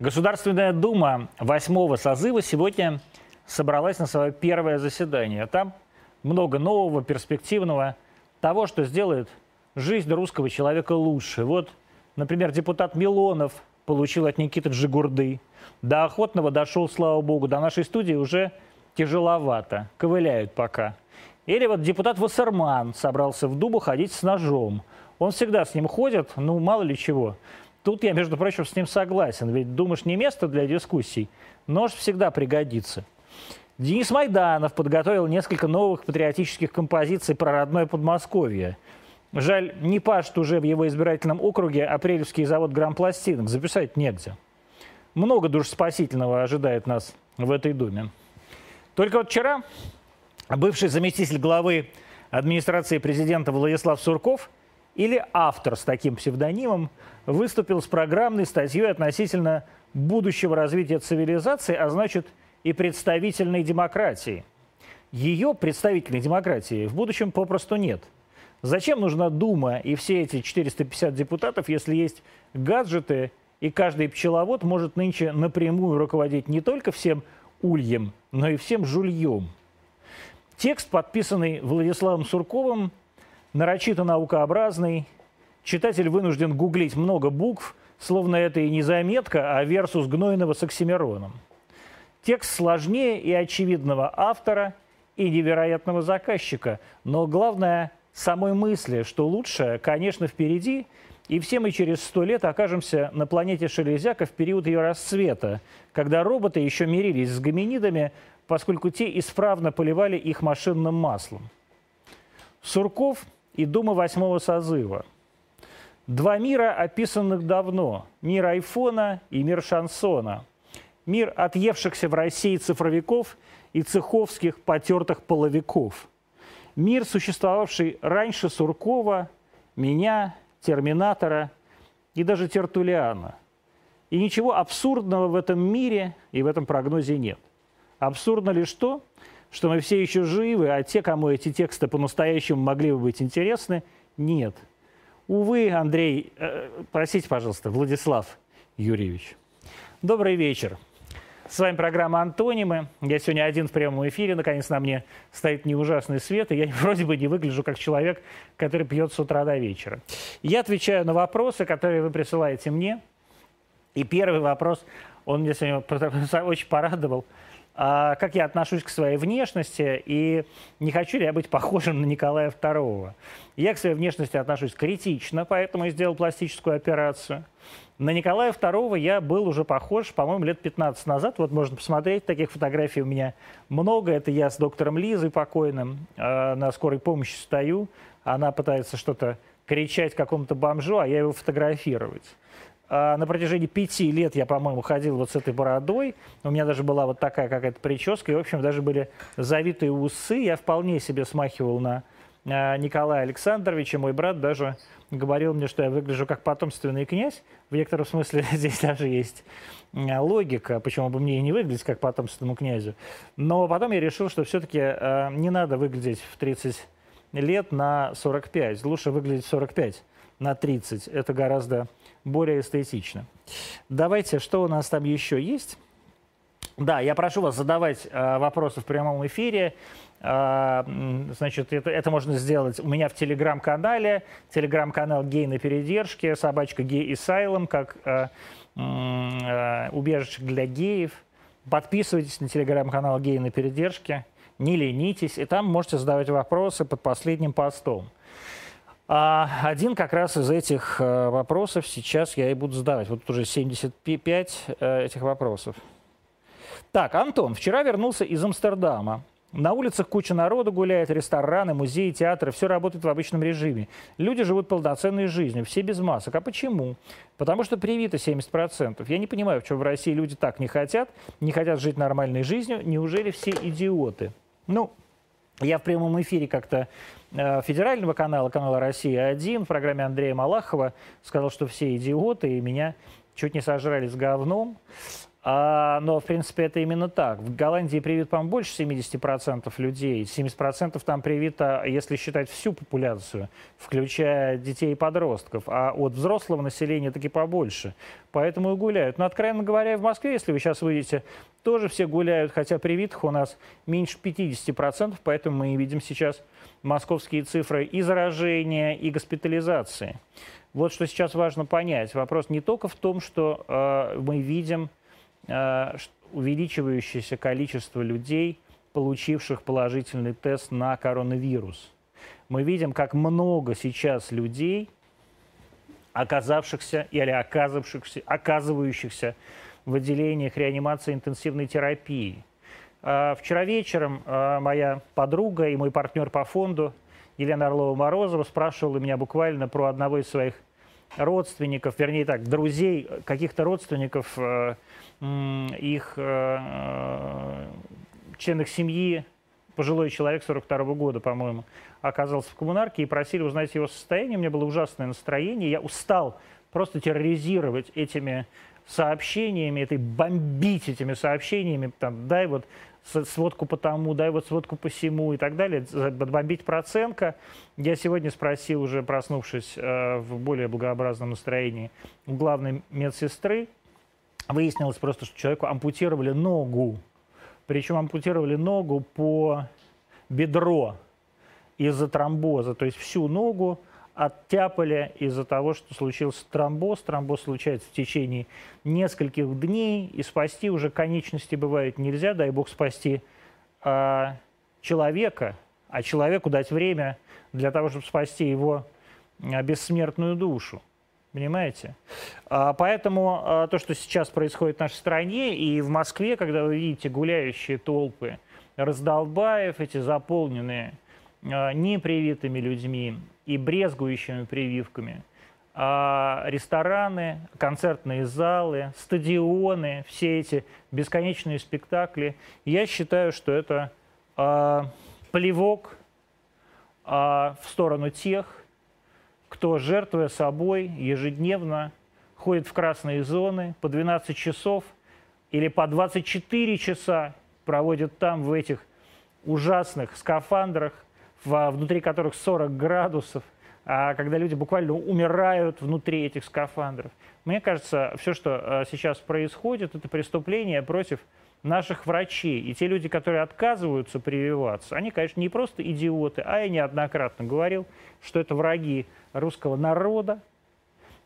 Государственная Дума восьмого созыва сегодня собралась на свое первое заседание. Там много нового, перспективного, того, что сделает жизнь русского человека лучше. Вот, например, депутат Милонов получил от Никиты Джигурды. До охотного дошел, слава богу, до нашей студии уже тяжеловато, ковыляют пока. Или вот депутат Вассерман собрался в Дубу ходить с ножом. Он всегда с ним ходит, ну, мало ли чего. Тут я, между прочим, с ним согласен. Ведь думаешь, не место для дискуссий. Нож всегда пригодится. Денис Майданов подготовил несколько новых патриотических композиций про родное Подмосковье. Жаль, не пашет уже в его избирательном округе апрельский завод грампластинок. Записать негде. Много душ спасительного ожидает нас в этой думе. Только вот вчера бывший заместитель главы администрации президента Владислав Сурков или автор с таким псевдонимом выступил с программной статьей относительно будущего развития цивилизации, а значит и представительной демократии. Ее представительной демократии в будущем попросту нет. Зачем нужна Дума и все эти 450 депутатов, если есть гаджеты, и каждый пчеловод может нынче напрямую руководить не только всем ульем, но и всем жульем? Текст, подписанный Владиславом Сурковым, нарочито наукообразный, Читатель вынужден гуглить много букв, словно это и не заметка, а версус Гнойного с Оксимироном. Текст сложнее и очевидного автора, и невероятного заказчика, но главное – самой мысли, что лучшее, конечно, впереди, и все мы через сто лет окажемся на планете Шелезяка в период ее расцвета, когда роботы еще мирились с гоминидами, поскольку те исправно поливали их машинным маслом. Сурков и Дума восьмого созыва – Два мира, описанных давно. Мир айфона и мир шансона. Мир отъевшихся в России цифровиков и цеховских потертых половиков. Мир, существовавший раньше Суркова, меня, Терминатора и даже Тертулиана. И ничего абсурдного в этом мире и в этом прогнозе нет. Абсурдно лишь то, что мы все еще живы, а те, кому эти тексты по-настоящему могли бы быть интересны, нет – Увы, Андрей, э, простите, пожалуйста, Владислав Юрьевич. Добрый вечер. С вами программа «Антонимы». Я сегодня один в прямом эфире. Наконец на мне стоит не ужасный свет, и я вроде бы не выгляжу как человек, который пьет с утра до вечера. Я отвечаю на вопросы, которые вы присылаете мне. И первый вопрос, он меня сегодня очень порадовал – а как я отношусь к своей внешности и не хочу ли я быть похожим на Николая II. Я к своей внешности отношусь критично, поэтому я сделал пластическую операцию. На Николая II я был уже похож, по-моему, лет 15 назад. Вот можно посмотреть, таких фотографий у меня много. Это я с доктором Лизой покойным э, на скорой помощи стою. Она пытается что-то кричать какому-то бомжу, а я его фотографировать. А, на протяжении пяти лет я, по-моему, ходил вот с этой бородой. У меня даже была вот такая какая-то прическа. И, в общем, даже были завитые усы. Я вполне себе смахивал на а, Николая Александровича. Мой брат даже говорил мне, что я выгляжу как потомственный князь. В некотором смысле здесь даже есть а, логика, почему бы мне и не выглядеть как потомственному князю. Но потом я решил, что все-таки не надо выглядеть в 30 лет на 45. Лучше выглядеть в 45 на 30. Это гораздо более эстетично. Давайте, что у нас там еще есть? Да, я прошу вас задавать э, вопросы в прямом эфире. Э, значит, это, это можно сделать у меня в телеграм-канале. Телеграм-канал «Гей на передержке», собачка «Гей Asylum», как э, э, убежище для геев. Подписывайтесь на телеграм-канал «Гей на передержке», не ленитесь, и там можете задавать вопросы под последним постом. А один как раз из этих э, вопросов сейчас я и буду задавать. Вот уже 75 э, этих вопросов. Так, Антон, вчера вернулся из Амстердама. На улицах куча народу гуляет, рестораны, музеи, театры, все работает в обычном режиме. Люди живут полноценной жизнью, все без масок. А почему? Потому что привито 70%. Я не понимаю, почему в России люди так не хотят, не хотят жить нормальной жизнью. Неужели все идиоты? Ну, я в прямом эфире как-то э, федерального канала, канала «Россия-1» в программе Андрея Малахова сказал, что все идиоты, и меня чуть не сожрали с говном. А, но, в принципе, это именно так. В Голландии привит, по-моему, больше 70% людей. 70% там привито, если считать всю популяцию, включая детей и подростков. А от взрослого населения таки побольше. Поэтому и гуляют. Но, откровенно говоря, в Москве, если вы сейчас выйдете, тоже все гуляют, хотя привитых у нас меньше 50%, поэтому мы видим сейчас московские цифры и заражения, и госпитализации. Вот что сейчас важно понять. Вопрос не только в том, что э, мы видим Э, увеличивающееся количество людей, получивших положительный тест на коронавирус. Мы видим, как много сейчас людей, оказавшихся или оказывающихся, оказывающихся в отделениях реанимации интенсивной терапии. Э, вчера вечером э, моя подруга и мой партнер по фонду Елена Орлова-Морозова спрашивала меня буквально про одного из своих родственников, вернее так, друзей, каких-то родственников, э, их э, э, членов семьи, пожилой человек 42 -го года, по-моему, оказался в коммунарке и просили узнать его состояние. У меня было ужасное настроение. Я устал просто терроризировать этими сообщениями, этой бомбить этими сообщениями, там, дай вот сводку по тому, дай вот сводку по всему и так далее, бомбить проценка. Я сегодня спросил, уже проснувшись э, в более благообразном настроении, у главной медсестры, выяснилось просто, что человеку ампутировали ногу, причем ампутировали ногу по бедро из-за тромбоза, то есть всю ногу, оттяпали из-за того, что случился тромбоз. Тромбоз случается в течение нескольких дней, и спасти уже конечности бывает нельзя, дай бог спасти а, человека, а человеку дать время для того, чтобы спасти его а, бессмертную душу. Понимаете? А, поэтому а, то, что сейчас происходит в нашей стране и в Москве, когда вы видите гуляющие толпы раздолбаев, эти заполненные непривитыми людьми, и брезгующими прививками. А рестораны, концертные залы, стадионы, все эти бесконечные спектакли, я считаю, что это а, плевок а, в сторону тех, кто, жертвуя собой, ежедневно ходит в красные зоны по 12 часов или по 24 часа проводит там в этих ужасных скафандрах, внутри которых 40 градусов, а когда люди буквально умирают внутри этих скафандров. Мне кажется, все, что э, сейчас происходит, это преступление против наших врачей. И те люди, которые отказываются прививаться, они, конечно, не просто идиоты, а я неоднократно говорил, что это враги русского народа.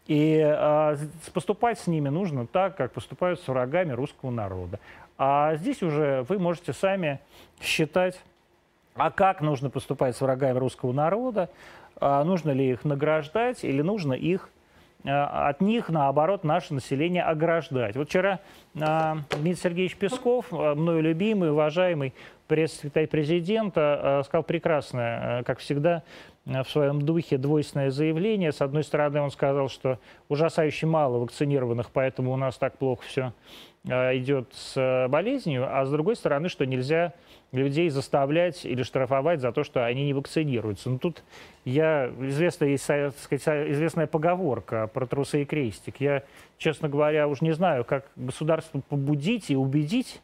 И э, поступать с ними нужно так, как поступают с врагами русского народа. А здесь уже вы можете сами считать а как нужно поступать с врагами русского народа? А нужно ли их награждать или нужно их а, от них, наоборот, наше население ограждать. Вот вчера а, Дмитрий Сергеевич Песков, мною любимый, уважаемый пресс-секретарь президента, сказал прекрасное, как всегда, в своем духе двойственное заявление. С одной стороны, он сказал, что ужасающе мало вакцинированных, поэтому у нас так плохо все идет с болезнью, а с другой стороны, что нельзя людей заставлять или штрафовать за то, что они не вакцинируются. Ну, тут я, известная, есть сказать, известная поговорка про трусы и крестик. Я, честно говоря, уж не знаю, как государство побудить и убедить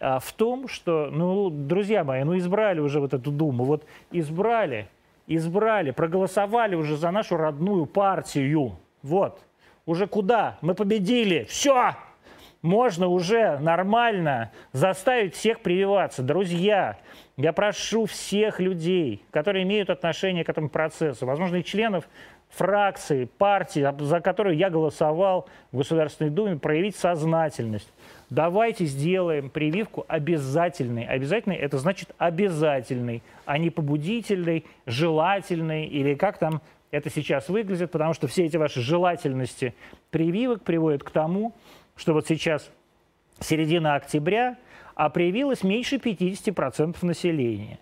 а, в том, что, ну, друзья мои, ну, избрали уже вот эту Думу, вот избрали, избрали, проголосовали уже за нашу родную партию, вот, уже куда? Мы победили, все! можно уже нормально заставить всех прививаться. Друзья, я прошу всех людей, которые имеют отношение к этому процессу, возможно, и членов фракции, партии, за которую я голосовал в Государственной Думе, проявить сознательность. Давайте сделаем прививку обязательной. Обязательной – это значит обязательный, а не побудительный, желательный или как там это сейчас выглядит, потому что все эти ваши желательности прививок приводят к тому, что вот сейчас середина октября, а проявилось меньше 50% населения.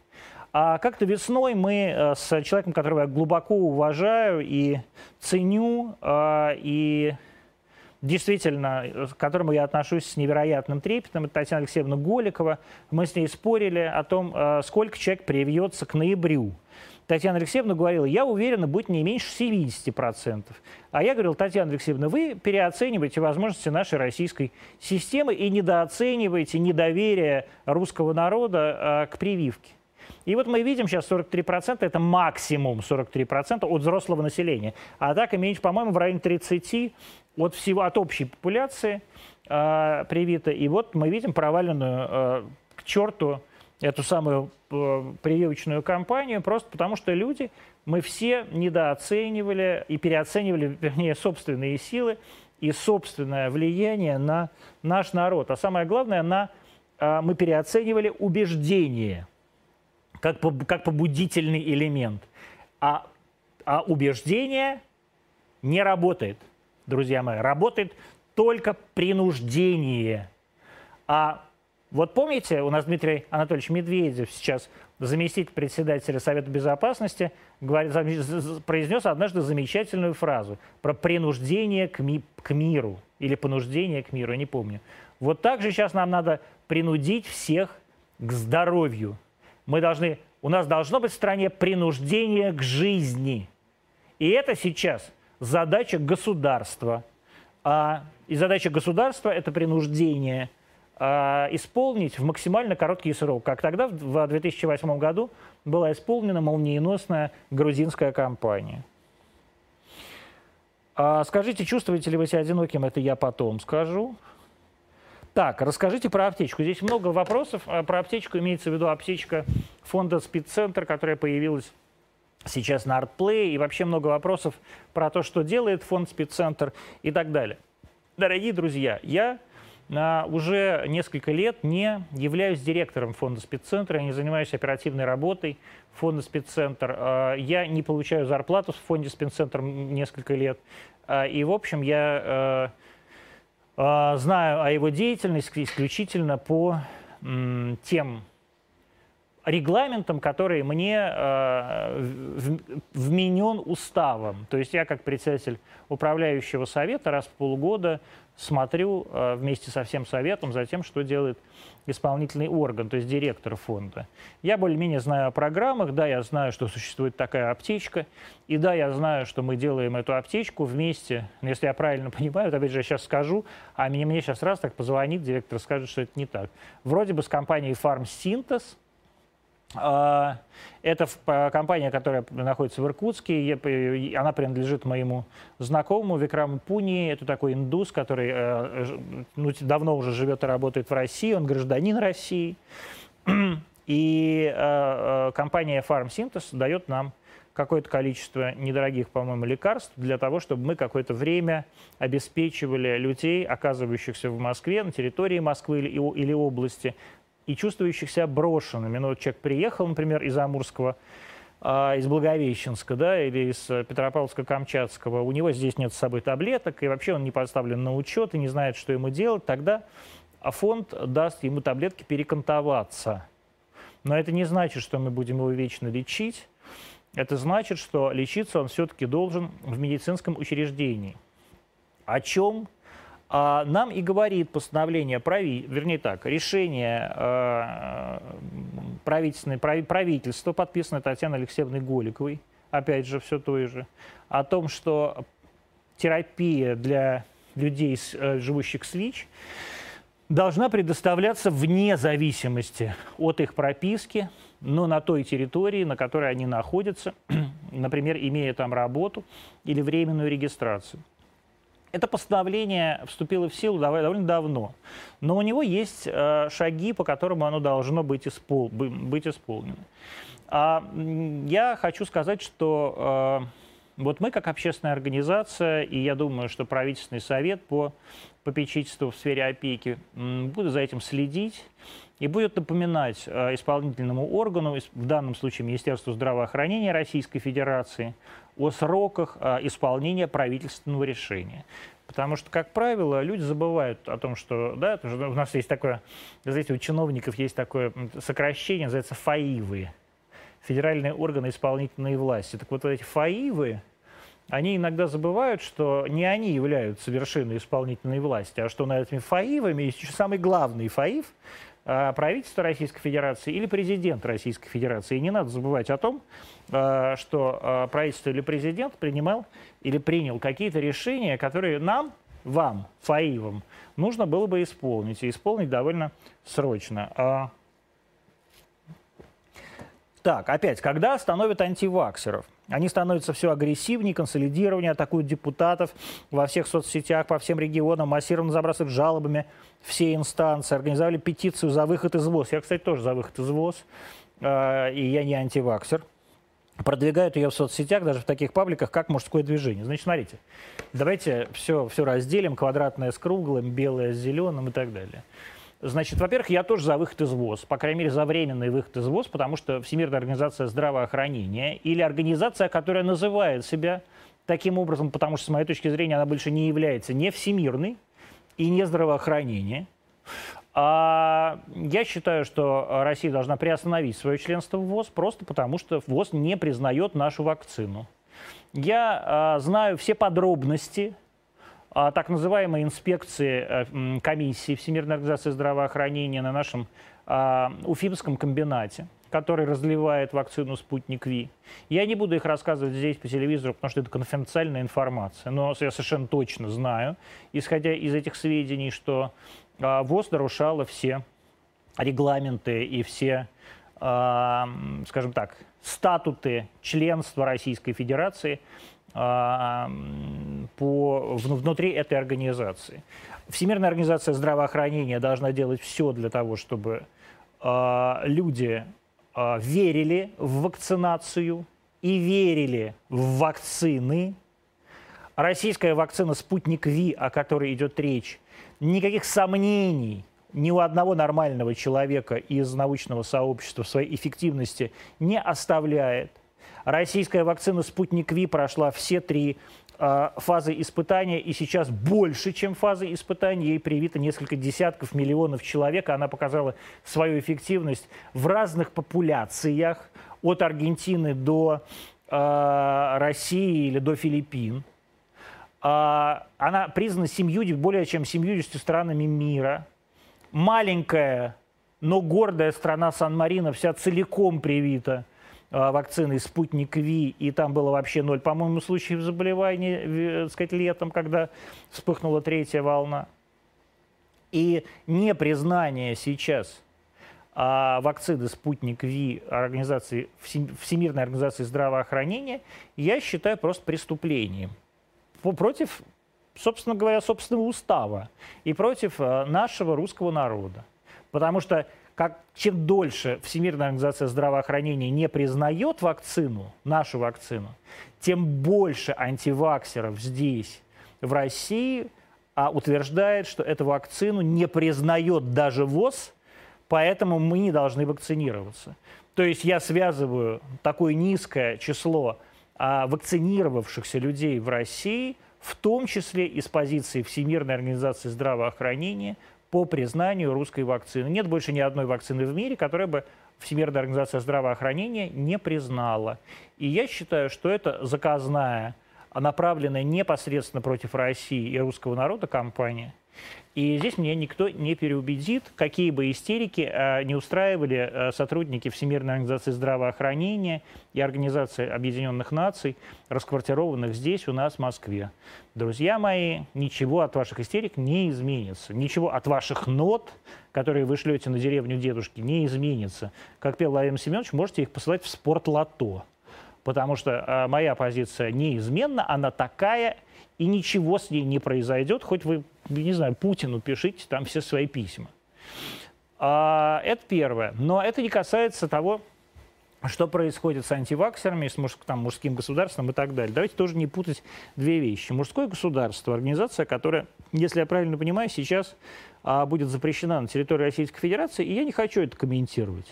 А как-то весной мы э, с человеком, которого я глубоко уважаю и ценю, э, и действительно, к которому я отношусь с невероятным трепетом, это Татьяна Алексеевна Голикова, мы с ней спорили о том, э, сколько человек привьется к ноябрю. Татьяна Алексеевна говорила, я уверена, будет не меньше 70%. А я говорил, Татьяна Алексеевна, вы переоцениваете возможности нашей российской системы и недооцениваете недоверие русского народа а, к прививке. И вот мы видим сейчас 43%, это максимум 43% от взрослого населения. А так имеется, по-моему, в районе 30% от, всего, от общей популяции э, привита. И вот мы видим проваленную э, к черту эту самую э, прививочную кампанию, просто потому что люди, мы все недооценивали и переоценивали, вернее, собственные силы и собственное влияние на наш народ. А самое главное, на, э, мы переоценивали убеждения как, как побудительный элемент. А, а убеждение не работает, друзья мои. Работает только принуждение. А вот помните, у нас Дмитрий Анатольевич Медведев сейчас, заместитель председателя Совета Безопасности, говорит, произнес однажды замечательную фразу про принуждение к, ми, к миру или понуждение к миру, не помню. Вот так же сейчас нам надо принудить всех к здоровью мы должны, у нас должно быть в стране принуждение к жизни. И это сейчас задача государства. А, и задача государства – это принуждение а, исполнить в максимально короткий срок, как тогда, в 2008 году, была исполнена молниеносная грузинская кампания. А скажите, чувствуете ли вы себя одиноким? Это я потом скажу. Так, расскажите про аптечку. Здесь много вопросов. А про аптечку имеется в виду аптечка фонда «Спидцентр», которая появилась сейчас на ArtPlay, и вообще много вопросов про то, что делает фонд «Спидцентр» и так далее. Дорогие друзья, я а, уже несколько лет не являюсь директором фонда «Спидцентр», я не занимаюсь оперативной работой фонда «Спидцентр». А, я не получаю зарплату в фонде «Спидцентр» несколько лет. А, и, в общем, я знаю о его деятельности исключительно по тем регламентам, которые мне э, вменен уставом. То есть я как председатель управляющего совета раз в полгода смотрю э, вместе со всем советом за тем, что делает исполнительный орган, то есть директор фонда. Я более-менее знаю о программах, да, я знаю, что существует такая аптечка, и да, я знаю, что мы делаем эту аптечку вместе, если я правильно понимаю, то, опять же, я сейчас скажу, а мне, мне сейчас раз так позвонит директор, скажет, что это не так. Вроде бы с компанией а, это компания, которая находится в Иркутске. Она принадлежит моему знакомому Викраму Пуни. Это такой индус, который э, ну, давно уже живет и работает в России. Он гражданин России. И э, э, компания Farm Synthesis дает нам какое-то количество недорогих, по-моему, лекарств для того, чтобы мы какое-то время обеспечивали людей, оказывающихся в Москве, на территории Москвы или, или области, и чувствующих себя брошенными. Ну, вот человек приехал, например, из Амурского, а, из Благовещенска, да, или из Петропавловска-Камчатского, у него здесь нет с собой таблеток, и вообще он не поставлен на учет и не знает, что ему делать, тогда фонд даст ему таблетки перекантоваться. Но это не значит, что мы будем его вечно лечить. Это значит, что лечиться он все-таки должен в медицинском учреждении. О чем а нам и говорит постановление, прави, вернее так, решение э, правительства, подписанное Татьяной Алексеевной Голиковой, опять же, все то же, о том, что терапия для людей, э, живущих с ВИЧ, должна предоставляться вне зависимости от их прописки, но на той территории, на которой они находятся, например, имея там работу или временную регистрацию. Это постановление вступило в силу довольно давно, но у него есть э, шаги, по которым оно должно быть, испол быть исполнено. А, я хочу сказать, что э, вот мы как общественная организация, и я думаю, что правительственный совет по попечительству в сфере опеки будет за этим следить и будет напоминать э, исполнительному органу, в данном случае Министерству здравоохранения Российской Федерации, о сроках э, исполнения правительственного решения. Потому что, как правило, люди забывают о том, что да, у нас есть такое, знаете, у чиновников есть такое сокращение, называется ФАИВы, федеральные органы исполнительной власти. Так вот, вот эти ФАИВы, они иногда забывают, что не они являются вершиной исполнительной власти, а что над этими ФАИВами есть еще самый главный ФАИВ, правительство Российской Федерации или президент Российской Федерации. И не надо забывать о том, э, что э, правительство или президент принимал или принял какие-то решения, которые нам, вам, Фаивам, нужно было бы исполнить. И исполнить довольно срочно. А так, опять, когда остановят антиваксеров? Они становятся все агрессивнее, консолидированнее, атакуют депутатов во всех соцсетях, по всем регионам, массированно забрасывают жалобами все инстанции, организовали петицию за выход из ВОЗ. Я, кстати, тоже за выход из ВОЗ, э, и я не антиваксер. Продвигают ее в соцсетях, даже в таких пабликах, как мужское движение. Значит, смотрите, давайте все, все разделим, квадратное с круглым, белое с зеленым и так далее. Значит, во-первых, я тоже за выход из ВОЗ, по крайней мере, за временный выход из ВОЗ, потому что Всемирная организация здравоохранения или организация, которая называет себя таким образом, потому что, с моей точки зрения, она больше не является не всемирной и не здравоохранение. А я считаю, что Россия должна приостановить свое членство в ВОЗ просто потому, что ВОЗ не признает нашу вакцину. Я а, знаю все подробности так называемой инспекции э, комиссии Всемирной организации здравоохранения на нашем а, Уфимском комбинате который разливает вакцину «Спутник Ви». Я не буду их рассказывать здесь по телевизору, потому что это конфиденциальная информация. Но я совершенно точно знаю, исходя из этих сведений, что а, ВОЗ нарушала все регламенты и все, скажем так, статуты членства Российской Федерации – а, по, внутри этой организации. Всемирная организация здравоохранения должна делать все для того, чтобы э, люди э, верили в вакцинацию и верили в вакцины. Российская вакцина «Спутник Ви», о которой идет речь, никаких сомнений ни у одного нормального человека из научного сообщества в своей эффективности не оставляет. Российская вакцина «Спутник Ви» прошла все три э, фазы испытания, и сейчас больше, чем фазы испытания. Ей привито несколько десятков миллионов человек. Она показала свою эффективность в разных популяциях, от Аргентины до э, России или до Филиппин. Э, она признана семью, более чем 70 странами мира. Маленькая, но гордая страна Сан-Марино вся целиком привита а, вакцины «Спутник Ви», и там было вообще ноль, по-моему, случаев заболевания, так сказать, летом, когда вспыхнула третья волна. И непризнание сейчас а, вакцины «Спутник Ви» организации, Всемирной организации здравоохранения, я считаю просто преступлением против, собственно говоря, собственного устава и против а, нашего русского народа. Потому что как, чем дольше Всемирная организация здравоохранения не признает вакцину, нашу вакцину, тем больше антиваксеров здесь, в России, а утверждает, что эту вакцину не признает даже ВОЗ, поэтому мы не должны вакцинироваться. То есть я связываю такое низкое число а, вакцинировавшихся людей в России, в том числе и с позиции Всемирной организации здравоохранения, по признанию русской вакцины. Нет больше ни одной вакцины в мире, которая бы Всемирная организация здравоохранения не признала. И я считаю, что это заказная, направленная непосредственно против России и русского народа кампания – и здесь меня никто не переубедит, какие бы истерики э, не устраивали э, сотрудники Всемирной организации здравоохранения и Организации Объединенных Наций, расквартированных здесь, у нас, в Москве. Друзья мои, ничего от ваших истерик не изменится. Ничего от ваших нот, которые вы шлете на деревню дедушки, не изменится. Как пел Владимир Семенович, можете их посылать в спортлото. Потому что э, моя позиция неизменна, она такая, и ничего с ней не произойдет, хоть вы не знаю, Путину пишите там все свои письма. А, это первое. Но это не касается того, что происходит с антиваксерами, с муж, там, мужским государством и так далее. Давайте тоже не путать две вещи. Мужское государство, организация, которая, если я правильно понимаю, сейчас а, будет запрещена на территории Российской Федерации, и я не хочу это комментировать.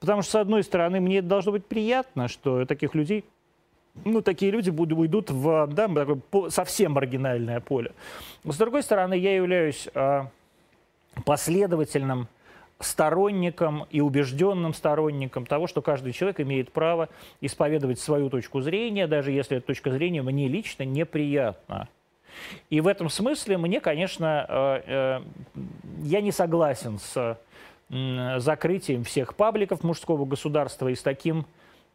Потому что, с одной стороны, мне должно быть приятно, что таких людей ну, такие люди будут, уйдут в да, совсем маргинальное поле. С другой стороны, я являюсь э, последовательным сторонником и убежденным сторонником того, что каждый человек имеет право исповедовать свою точку зрения, даже если эта точка зрения мне лично неприятна. И в этом смысле мне, конечно, э, э, я не согласен с закрытием всех пабликов мужского государства и с таким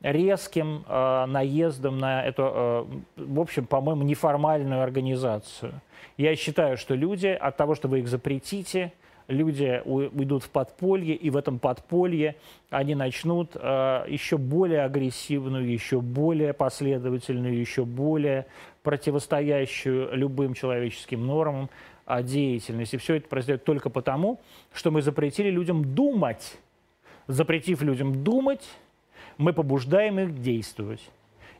резким э, наездом на эту, э, в общем, по-моему, неформальную организацию. Я считаю, что люди от того, что вы их запретите, люди уйдут в подполье, и в этом подполье они начнут э, еще более агрессивную, еще более последовательную, еще более противостоящую любым человеческим нормам деятельность. И все это произойдет только потому, что мы запретили людям думать. Запретив людям думать, мы побуждаем их действовать.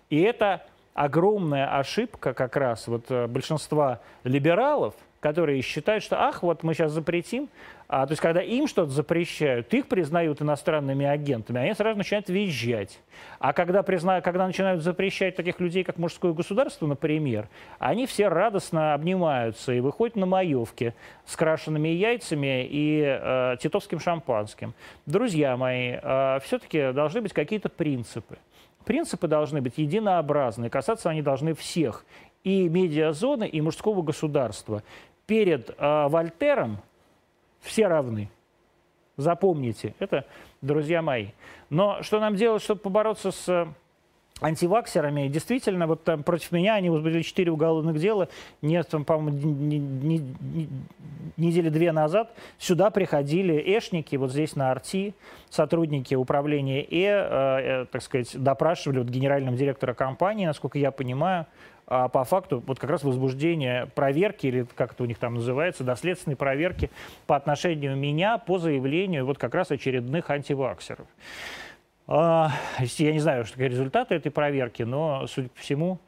И это огромная ошибка как раз вот э, большинства либералов – которые считают, что, ах, вот мы сейчас запретим. А, то есть, когда им что-то запрещают, их признают иностранными агентами, они сразу начинают визжать. А когда, признают, когда начинают запрещать таких людей, как мужское государство, например, они все радостно обнимаются и выходят на маевки с крашенными яйцами и э, титовским шампанским. Друзья мои, э, все-таки должны быть какие-то принципы. Принципы должны быть единообразны, касаться они должны всех и медиазоны, и мужского государства перед э, Вольтером все равны. Запомните, это, друзья мои. Но что нам делать, чтобы побороться с э, антиваксерами? Действительно, вот там против меня они возбудили четыре уголовных дела. Нет, там, по-моему, недели две назад сюда приходили эшники, вот здесь на Арти, сотрудники управления Э, э, так сказать, допрашивали вот генерального директора компании, насколько я понимаю, а по факту вот как раз возбуждение проверки, или как это у них там называется, доследственной проверки по отношению меня по заявлению вот как раз очередных антиваксеров. А, я не знаю, что результаты этой проверки, но, судя по всему,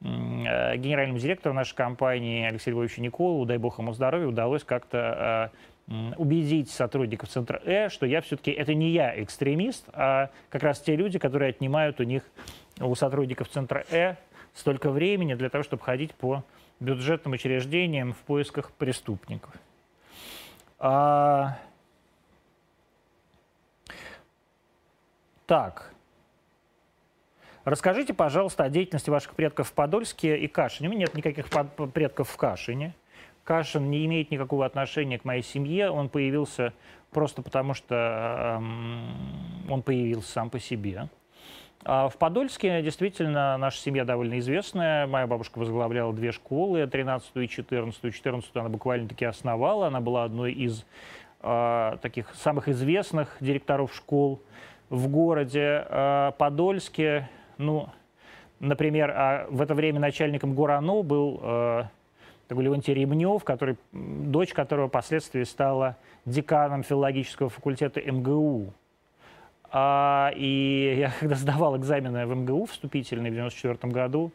э, генеральному директору нашей компании Алексею Львовичу Николу, дай бог ему здоровья, удалось как-то э, убедить сотрудников Центра Э, что я все-таки, это не я экстремист, а как раз те люди, которые отнимают у них, у сотрудников Центра Э, столько времени для того, чтобы ходить по бюджетным учреждениям в поисках преступников. А... Так. Расскажите, пожалуйста, о деятельности ваших предков в Подольске и Кашине. У меня нет никаких предков в Кашине. Кашин не имеет никакого отношения к моей семье. Он появился просто потому, что эм, он появился сам по себе. А в Подольске действительно наша семья довольно известная. Моя бабушка возглавляла две школы, 13 и 14. 14 она буквально-таки основала. Она была одной из э, таких самых известных директоров школ в городе. Э, Подольске, ну, например, а в это время начальником ГУРАНУ был э, такой Леонтий Ремнев, который, дочь которого впоследствии стала деканом филологического факультета МГУ. А, и я когда сдавал экзамены в МГУ вступительный в 94 году,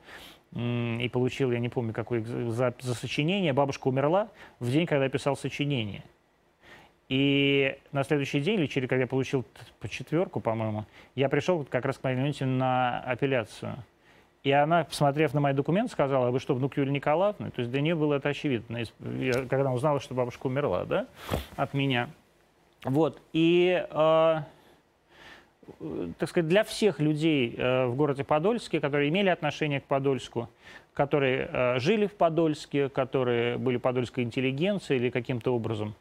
и получил, я не помню, какое за, за сочинение, бабушка умерла в день, когда я писал сочинение. И на следующий день, или через, когда я получил по четверку, по-моему, я пришел как раз к Марине Леонидовне на апелляцию. И она, посмотрев на мои документы, сказала, «А вы что, внук Юлии Николаевны? То есть для нее было это очевидно, когда узнала, что бабушка умерла, да, от меня. Вот. И э, так сказать, для всех людей э, в городе Подольске, которые имели отношение к Подольску, которые э, жили в Подольске, которые были подольской интеллигенцией или каким-то образом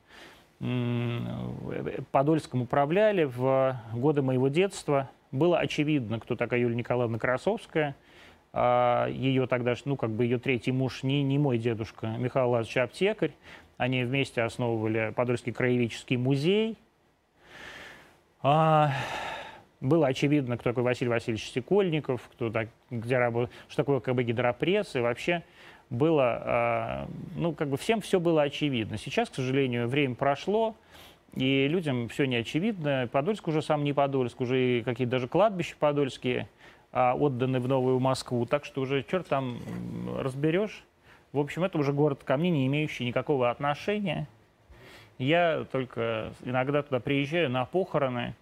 Подольском управляли в годы моего детства. Было очевидно, кто такая Юлия Николаевна Красовская. А, ее тогда, ну, как бы ее третий муж, не, не мой дедушка, Михаил Лазович Аптекарь. Они вместе основывали Подольский краеведческий музей. А, было очевидно, кто такой Василий Васильевич Стекольников, кто так, где работал, что такое как бы гидропресс, и вообще было, э, ну, как бы всем все было очевидно. Сейчас, к сожалению, время прошло, и людям все не очевидно. Подольск уже сам не Подольск, уже какие-то даже кладбища подольские э, отданы в Новую Москву, так что уже черт там разберешь. В общем, это уже город ко мне, не имеющий никакого отношения. Я только иногда туда приезжаю на похороны,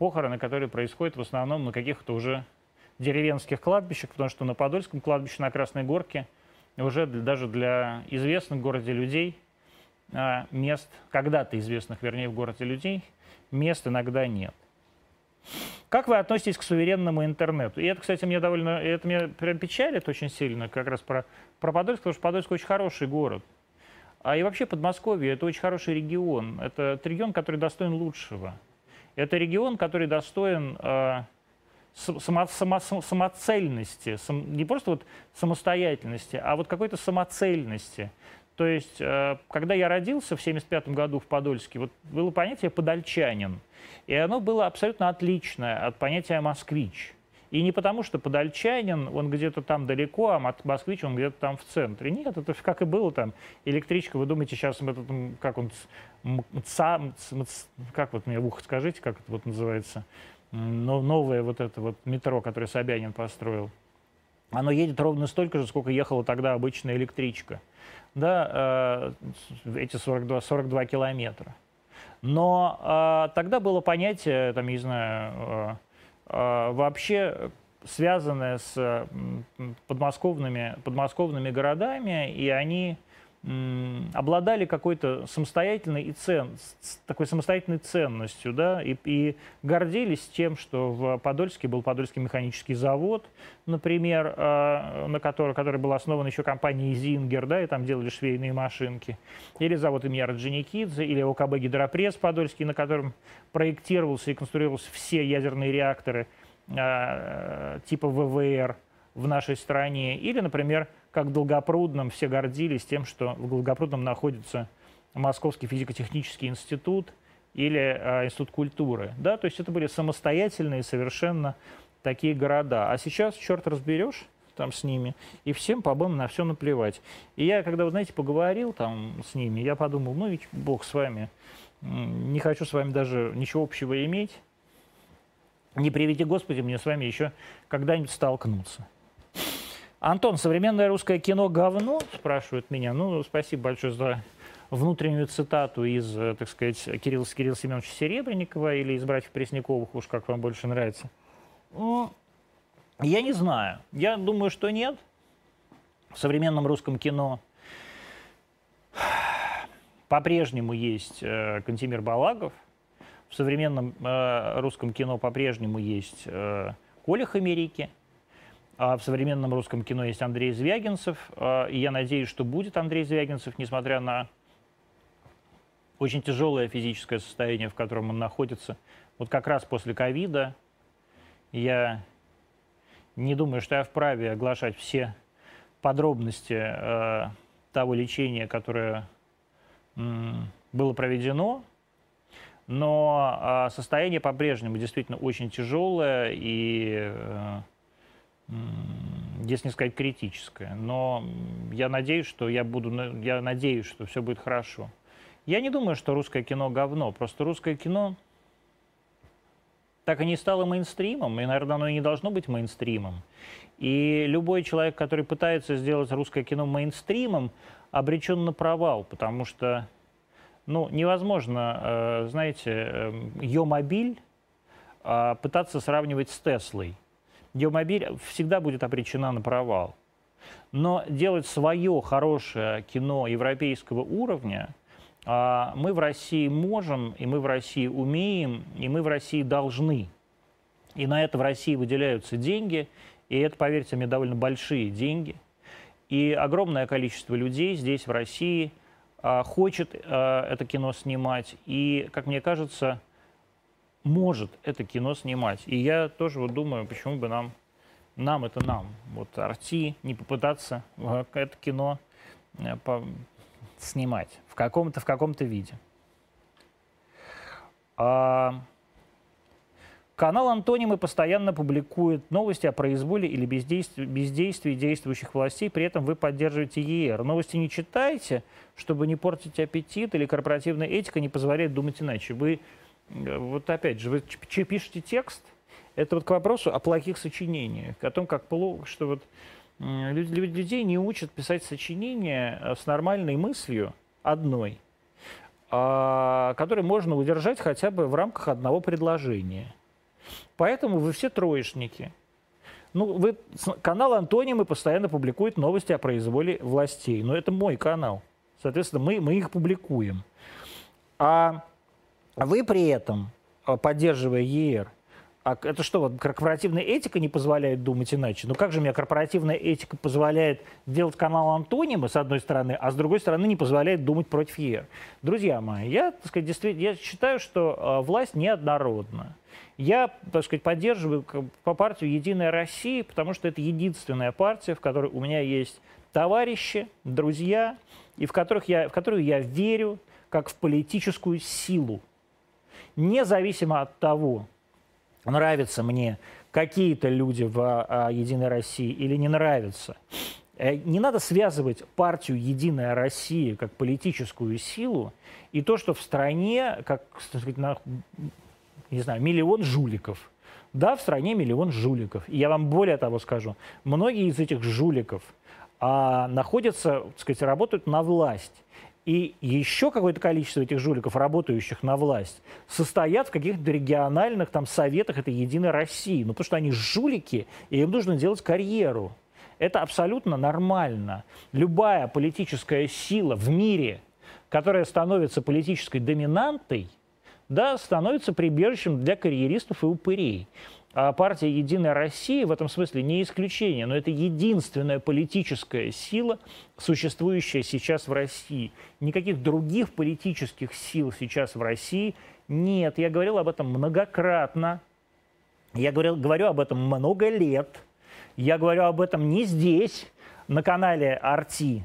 похороны, которые происходят в основном на каких-то уже деревенских кладбищах, потому что на Подольском кладбище на Красной Горке уже даже для известных в городе людей а, мест, когда-то известных, вернее, в городе людей, мест иногда нет. Как вы относитесь к суверенному интернету? И это, кстати, мне довольно, это меня прям печалит очень сильно, как раз про, про Подольск, потому что Подольск очень хороший город. А и вообще Подмосковье – это очень хороший регион. Это регион, который достоин лучшего. Это регион, который достоин э, само, само, самоцельности, сам, не просто вот самостоятельности, а вот какой-то самоцельности. То есть, э, когда я родился в 1975 году в Подольске, вот было понятие «подольчанин», и оно было абсолютно отличное от понятия «москвич». И не потому, что подольчанин, он где-то там далеко, а москвич, он где-то там в центре. Нет, это как и было там. Электричка, вы думаете, сейчас это, как он, ца, как вот мне в ухо скажите, как это вот называется, но новое вот это вот метро, которое Собянин построил. Оно едет ровно столько же, сколько ехала тогда обычная электричка. Да, э, эти 42, 42 километра. Но э, тогда было понятие, там, не знаю, э, вообще связанная с подмосковными, подмосковными городами, и они обладали какой-то самостоятельной и цен, такой самостоятельной ценностью, да, и, и гордились тем, что в Подольске был Подольский механический завод, например, э, на который, который был основан еще компанией Зингер, да, и там делали швейные машинки, или завод имени Орджоникидзе, или ОКБ Гидропресс Подольский, на котором проектировался и конструировался все ядерные реакторы э, типа ВВР в нашей стране, или, например, как в Долгопрудном все гордились тем, что в Долгопрудном находится Московский физико-технический институт или э, Институт культуры. Да? То есть это были самостоятельные совершенно такие города. А сейчас, черт разберешь, там с ними, и всем по-моему на все наплевать. И я, когда, вы знаете, поговорил там с ними, я подумал, ну ведь бог с вами, не хочу с вами даже ничего общего иметь, не приведи Господи мне с вами еще когда-нибудь столкнуться. Антон, современное русское кино говно? Спрашивают меня. Ну, спасибо большое за внутреннюю цитату из, э, так сказать, Кирилла, Кирилла Семеновича Серебренникова или из братьев Пресняковых, уж как вам больше нравится. Ну, я не знаю. Я думаю, что нет. В современном русском кино по-прежнему есть э, Кантимир Балагов. В современном э, русском кино по-прежнему есть э, Коля Хамерики – в современном русском кино есть Андрей Звягинцев, а, и я надеюсь, что будет Андрей Звягинцев, несмотря на очень тяжелое физическое состояние, в котором он находится. Вот как раз после ковида я не думаю, что я вправе оглашать все подробности э, того лечения, которое э, было проведено, но э, состояние по-прежнему действительно очень тяжелое, и э, если не сказать критическое. Но я надеюсь, что я буду, я надеюсь, что все будет хорошо. Я не думаю, что русское кино говно. Просто русское кино так и не стало мейнстримом, и, наверное, оно и не должно быть мейнстримом. И любой человек, который пытается сделать русское кино мейнстримом, обречен на провал, потому что ну, невозможно, э, знаете, э, ее мобиль э, пытаться сравнивать с Теслой. Геомобиль всегда будет обречена на провал. Но делать свое хорошее кино европейского уровня а, мы в России можем, и мы в России умеем, и мы в России должны. И на это в России выделяются деньги, и это, поверьте мне, довольно большие деньги. И огромное количество людей здесь, в России, а, хочет а, это кино снимать. И, как мне кажется, может это кино снимать. И я тоже вот думаю, почему бы нам, нам это нам, вот Арти, не попытаться это кино э, по, снимать в каком-то в каком-то виде. А, канал Антонимы постоянно публикует новости о произволе или бездействии, бездействии действующих властей, при этом вы поддерживаете ЕР. Новости не читайте, чтобы не портить аппетит, или корпоративная этика не позволяет думать иначе. Вы вот опять же, вы пишете текст, это вот к вопросу о плохих сочинениях, о том, как плохо, что вот людей не учат писать сочинения э, с нормальной мыслью одной, а, которую можно удержать хотя бы в рамках одного предложения. Поэтому вы все троечники. Ну, вы, канал Антонимы постоянно публикует новости о произволе властей. Но это мой канал. Соответственно, мы, мы их публикуем. А вы при этом, а, поддерживая ЕР, а это что, вот корпоративная этика не позволяет думать иначе? Ну как же мне корпоративная этика позволяет делать канал Антонима, с одной стороны, а с другой стороны не позволяет думать против ЕР? Друзья мои, я, так сказать, действительно, я считаю, что э, власть неоднородна. Я, так сказать, поддерживаю по партию «Единая Россия», потому что это единственная партия, в которой у меня есть товарищи, друзья, и в, которых я, в которую я верю как в политическую силу. Независимо от того, нравятся мне какие-то люди в а, «Единой России» или не нравятся. Э, не надо связывать партию «Единая Россия» как политическую силу и то, что в стране, как сказать, на, не знаю, миллион жуликов. Да, в стране миллион жуликов. И я вам более того скажу, многие из этих жуликов а, находятся, так сказать, работают на власть. И еще какое-то количество этих жуликов, работающих на власть, состоят в каких-то региональных там советах этой Единой России. Ну, потому что они жулики, и им нужно делать карьеру. Это абсолютно нормально. Любая политическая сила в мире, которая становится политической доминантой, да, становится прибежищем для карьеристов и упырей. А партия «Единая Россия» в этом смысле не исключение, но это единственная политическая сила, существующая сейчас в России. Никаких других политических сил сейчас в России нет. Я говорил об этом многократно. Я говорил, говорю об этом много лет. Я говорю об этом не здесь, на канале «Арти»,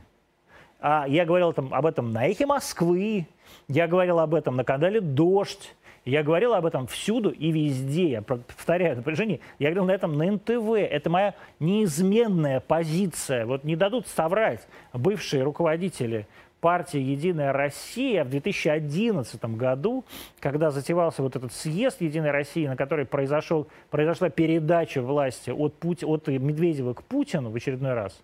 а я говорил там, об этом на «Эхе Москвы», я говорил об этом на канале «Дождь», я говорил об этом всюду и везде. Я повторяю напряжение. Я говорил на этом на НТВ. Это моя неизменная позиция. Вот не дадут соврать бывшие руководители партии «Единая Россия» в 2011 году, когда затевался вот этот съезд «Единой России», на который произошел, произошла передача власти от, Пути, от Медведева к Путину в очередной раз,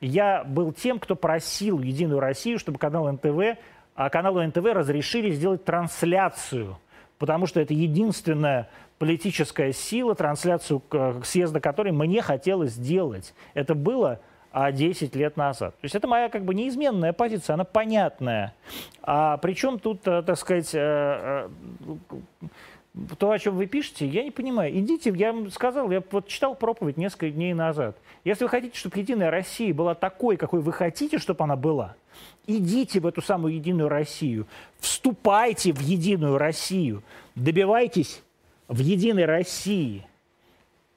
я был тем, кто просил «Единую Россию», чтобы канал НТВ, а каналу НТВ разрешили сделать трансляцию – потому что это единственная политическая сила, трансляцию съезда которой мне хотелось сделать. Это было а 10 лет назад. То есть это моя как бы неизменная позиция, она понятная. А причем тут, э, так сказать, э, э, то, о чем вы пишете, я не понимаю. Идите, я вам сказал, я вот читал проповедь несколько дней назад. Если вы хотите, чтобы Единая Россия была такой, какой вы хотите, чтобы она была, идите в эту самую Единую Россию, вступайте в Единую Россию, добивайтесь в Единой России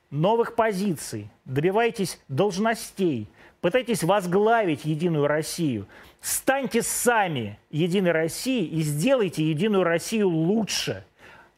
новых позиций, добивайтесь должностей, пытайтесь возглавить Единую Россию, станьте сами Единой Россией и сделайте Единую Россию лучше.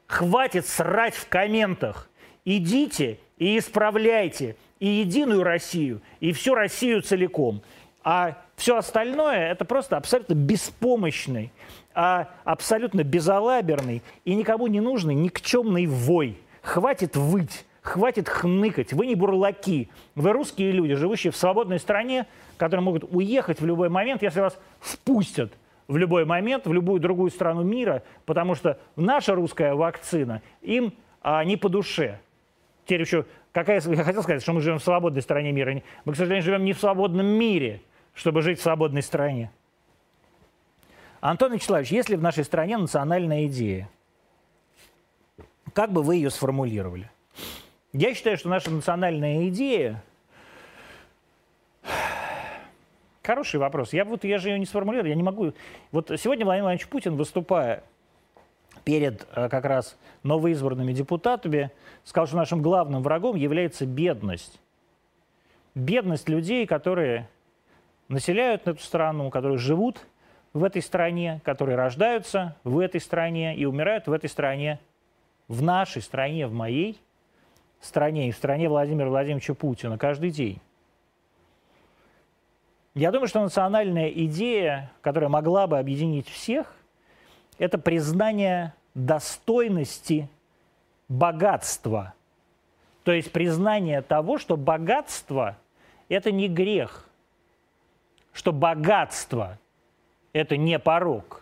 Хватит срать в комментах. Идите и исправляйте и Единую Россию, и всю Россию целиком. А все остальное – это просто абсолютно беспомощный, а абсолютно безалаберный и никому не нужный никчемный вой. Хватит выть, хватит хныкать. Вы не бурлаки. Вы русские люди, живущие в свободной стране, которые могут уехать в любой момент, если вас впустят в любой момент в любую другую страну мира, потому что наша русская вакцина им а, не по душе. Теперь еще, какая, я хотел сказать, что мы живем в свободной стране мира. Мы, к сожалению, живем не в свободном мире – чтобы жить в свободной стране. Антон Вячеславович, если в нашей стране национальная идея, как бы вы ее сформулировали? Я считаю, что наша национальная идея... Хороший вопрос. Я, вот, я же ее не сформулировал, я не могу... Вот сегодня Владимир Владимирович Путин, выступая перед э, как раз новоизбранными депутатами, сказал, что нашим главным врагом является бедность. Бедность людей, которые населяют эту страну, которые живут в этой стране, которые рождаются в этой стране и умирают в этой стране, в нашей стране, в моей стране и в стране Владимира Владимировича Путина каждый день. Я думаю, что национальная идея, которая могла бы объединить всех, это признание достойности богатства. То есть признание того, что богатство – это не грех – что богатство – это не порог,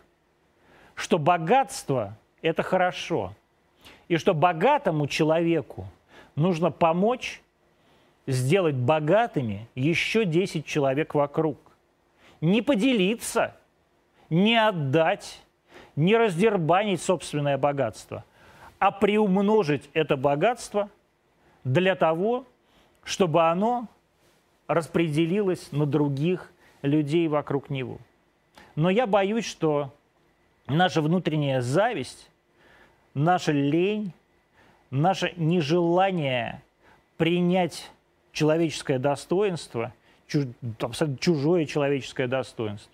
что богатство – это хорошо, и что богатому человеку нужно помочь сделать богатыми еще 10 человек вокруг. Не поделиться, не отдать, не раздербанить собственное богатство, а приумножить это богатство для того, чтобы оно распределилось на других людей вокруг него. Но я боюсь, что наша внутренняя зависть, наша лень, наше нежелание принять человеческое достоинство, чуж, чужое человеческое достоинство,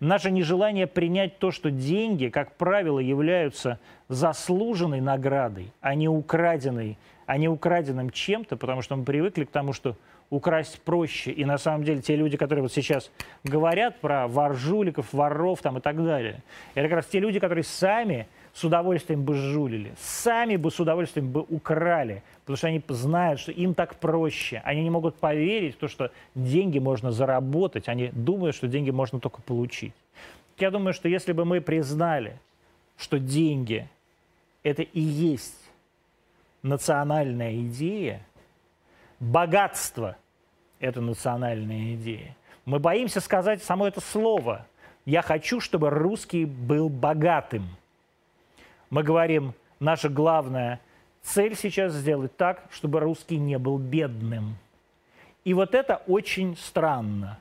наше нежелание принять то, что деньги, как правило, являются заслуженной наградой, а не украденной, а не украденным чем-то, потому что мы привыкли к тому, что украсть проще. И на самом деле те люди, которые вот сейчас говорят про воржуликов, воров там и так далее, это как раз те люди, которые сами с удовольствием бы жулили, сами бы с удовольствием бы украли, потому что они знают, что им так проще. Они не могут поверить в то, что деньги можно заработать, они думают, что деньги можно только получить. Я думаю, что если бы мы признали, что деньги – это и есть национальная идея, богатство – это национальная идея. Мы боимся сказать само это слово. Я хочу, чтобы русский был богатым – мы говорим, наша главная цель сейчас сделать так, чтобы русский не был бедным. И вот это очень странно.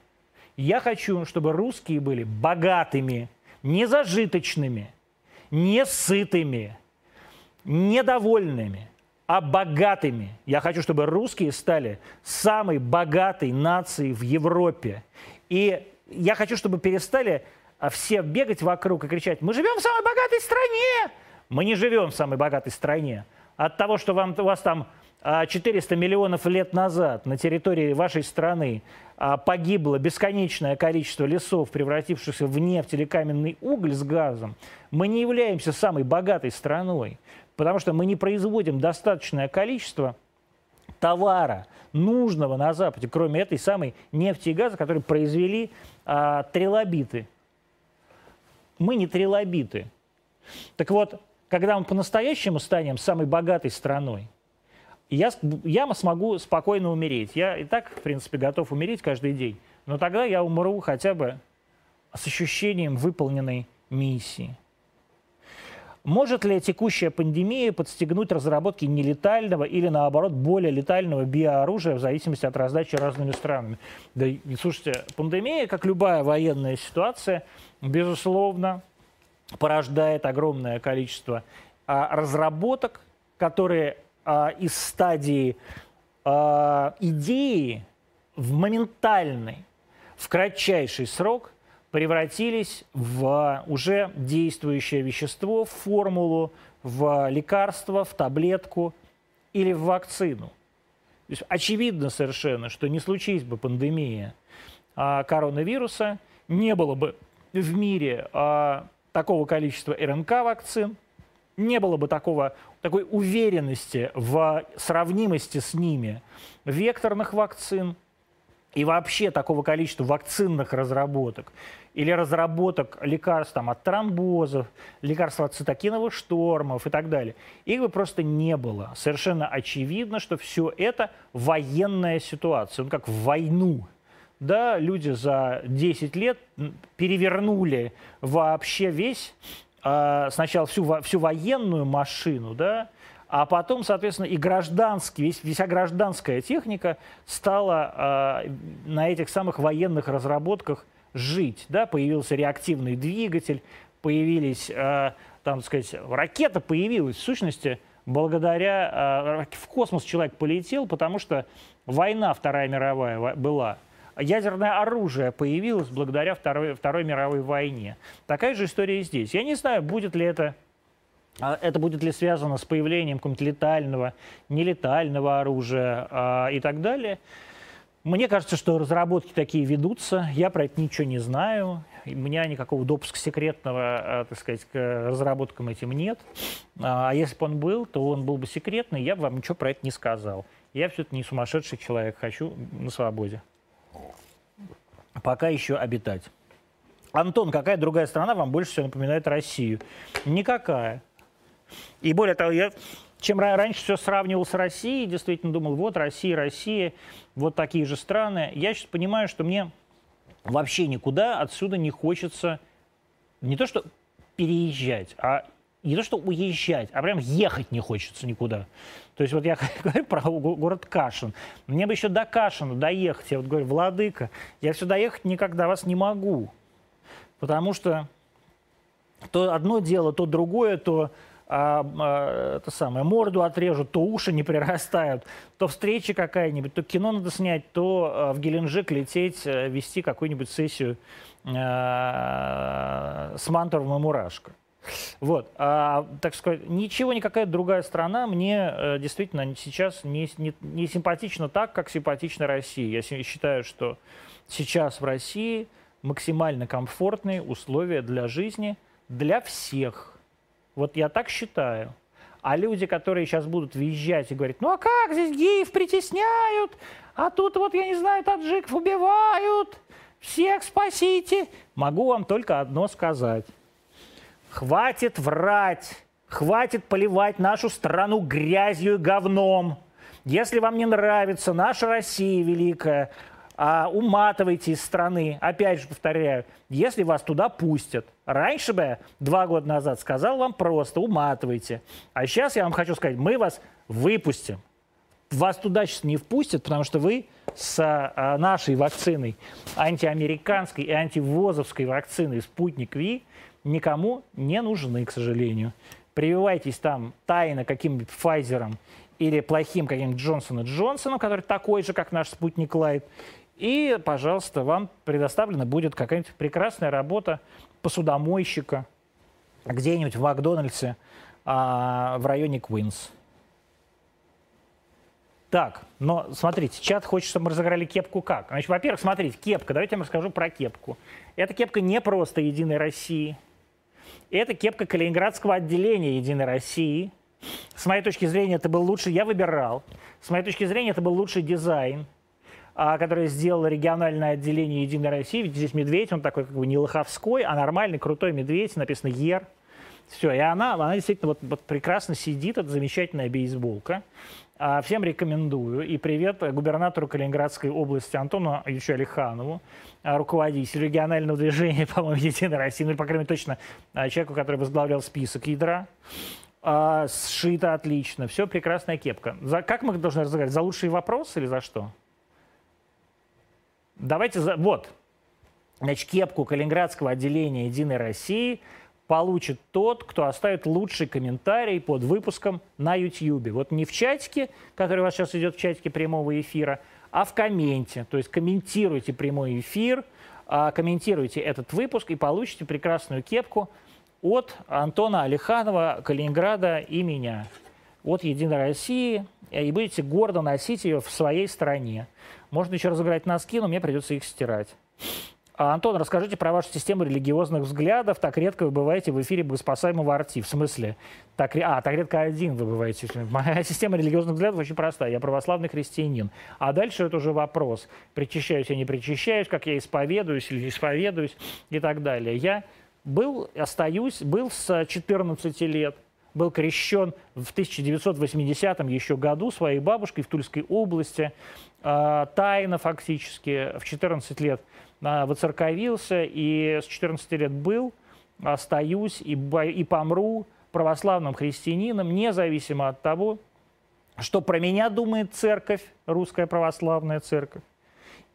Я хочу, чтобы русские были богатыми, не зажиточными, не сытыми, недовольными, а богатыми. Я хочу, чтобы русские стали самой богатой нацией в Европе. И я хочу, чтобы перестали а, все бегать вокруг и кричать, мы живем в самой богатой стране, мы не живем в самой богатой стране. От того, что вам, у вас там 400 а, миллионов лет назад на территории вашей страны а, погибло бесконечное количество лесов, превратившихся в нефть или каменный уголь с газом, мы не являемся самой богатой страной, потому что мы не производим достаточное количество товара, нужного на Западе, кроме этой самой нефти и газа, которые произвели а, трилобиты. Мы не трилобиты. Так вот, когда мы по-настоящему станем самой богатой страной, я, я смогу спокойно умереть. Я и так, в принципе, готов умереть каждый день. Но тогда я умру хотя бы с ощущением выполненной миссии. Может ли текущая пандемия подстегнуть разработки нелетального или, наоборот, более летального биооружия в зависимости от раздачи разными странами? Да, слушайте, пандемия, как любая военная ситуация, безусловно, порождает огромное количество а, разработок, которые а, из стадии а, идеи в моментальный, в кратчайший срок превратились в уже действующее вещество, в формулу, в лекарство, в таблетку или в вакцину. То есть очевидно совершенно, что не случись бы пандемия а, коронавируса, не было бы в мире а, такого количества РНК-вакцин, не было бы такого, такой уверенности в сравнимости с ними векторных вакцин и вообще такого количества вакцинных разработок или разработок лекарств там, от тромбозов, лекарств от цитокиновых штормов и так далее. Их бы просто не было. Совершенно очевидно, что все это военная ситуация, ну, как в войну да, люди за 10 лет перевернули вообще весь, э, сначала всю, всю военную машину, да, а потом, соответственно, и гражданский, весь, вся гражданская техника стала э, на этих самых военных разработках жить. Да? Появился реактивный двигатель, появились, э, там, так сказать, ракета появилась, в сущности, благодаря... Э, в космос человек полетел, потому что война Вторая мировая была ядерное оружие появилось благодаря Второй, Второй мировой войне. Такая же история и здесь. Я не знаю, будет ли это а, это будет ли связано с появлением какого-нибудь летального, нелетального оружия а, и так далее. Мне кажется, что разработки такие ведутся. Я про это ничего не знаю. У меня никакого допуска секретного, а, так сказать, к разработкам этим нет. А если бы он был, то он был бы секретный, я бы вам ничего про это не сказал. Я все-таки не сумасшедший человек, хочу на свободе пока еще обитать. Антон, какая другая страна вам больше всего напоминает Россию? Никакая. И более того, я чем раньше все сравнивал с Россией, действительно думал, вот Россия, Россия, вот такие же страны. Я сейчас понимаю, что мне вообще никуда отсюда не хочется не то что переезжать, а не то что уезжать, а прям ехать не хочется никуда. То есть вот я говорю про город Кашин. Мне бы еще до Кашина доехать. Я вот говорю, Владыка, я все доехать никак до вас не могу. Потому что то одно дело, то другое, то а, а, это самое, морду отрежут, то уши не прирастают, то встреча какая-нибудь, то кино надо снять, то а, в Геленджик лететь, а, вести какую-нибудь сессию а, с Мантуровым и Мурашко. Вот, а, так сказать, ничего, никакая другая страна мне а, действительно сейчас не, не, не симпатична так, как симпатична Россия. Я считаю, что сейчас в России максимально комфортные условия для жизни для всех. Вот я так считаю. А люди, которые сейчас будут въезжать и говорить, ну а как здесь геев притесняют, а тут вот, я не знаю, таджиков убивают, всех спасите. Могу вам только одно сказать. Хватит врать, хватит поливать нашу страну грязью и говном. Если вам не нравится наша Россия великая, а, уматывайте из страны. Опять же повторяю, если вас туда пустят. Раньше бы, два года назад, сказал вам просто уматывайте. А сейчас я вам хочу сказать, мы вас выпустим. Вас туда сейчас не впустят, потому что вы с а, нашей вакциной, антиамериканской и антивозовской вакциной «Спутник Ви» никому не нужны, к сожалению. Прививайтесь там тайно каким-нибудь Pfizer или плохим каким-нибудь Джонсона Джонсоном, который такой же, как наш спутник Лайт, и, пожалуйста, вам предоставлена будет какая-нибудь прекрасная работа посудомойщика где-нибудь в Макдональдсе а, в районе Квинс. Так, но смотрите, чат хочет, чтобы мы разыграли кепку как? Значит, во-первых, смотрите, кепка, давайте я вам расскажу про кепку. Эта кепка не просто Единой России. Это кепка Калининградского отделения Единой России. С моей точки зрения, это был лучший, я выбирал. С моей точки зрения, это был лучший дизайн а, которое сделало региональное отделение Единой России. Ведь здесь медведь, он такой как бы не лоховской, а нормальный, крутой медведь, написано «Ер». Все, и она, она действительно вот, вот прекрасно сидит, это замечательная бейсболка. А, всем рекомендую. И привет губернатору Калининградской области Антону Ильичу Алиханову, а, руководителю регионального движения, по-моему, Единой России, ну, по крайней мере, точно человеку, который возглавлял список ядра. А, сшито отлично, все, прекрасная кепка. За, как мы должны разговаривать? За лучший вопрос или за что? Давайте, за... вот, значит, кепку Калининградского отделения «Единой России» получит тот, кто оставит лучший комментарий под выпуском на YouTube. Вот не в чатике, который у вас сейчас идет в чатике прямого эфира, а в комменте. То есть комментируйте прямой эфир, а, комментируйте этот выпуск и получите прекрасную кепку от Антона Алиханова, Калининграда и меня. От «Единой России». И будете гордо носить ее в своей стране. Можно еще разыграть носки, но мне придется их стирать. А, Антон, расскажите про вашу систему религиозных взглядов. Так редко вы бываете в эфире богоспасаемого Арти. В смысле? Так, а, так редко один вы бываете. Моя система религиозных взглядов очень простая. Я православный христианин. А дальше это уже вопрос. Причащаюсь я, не причащаюсь, как я исповедуюсь или исповедуюсь и так далее. Я был, остаюсь, был с 14 лет был крещен в 1980 еще году своей бабушкой в Тульской области. А, тайно фактически в 14 лет а, воцерковился и с 14 лет был, остаюсь и, и помру православным христианином, независимо от того, что про меня думает церковь, русская православная церковь,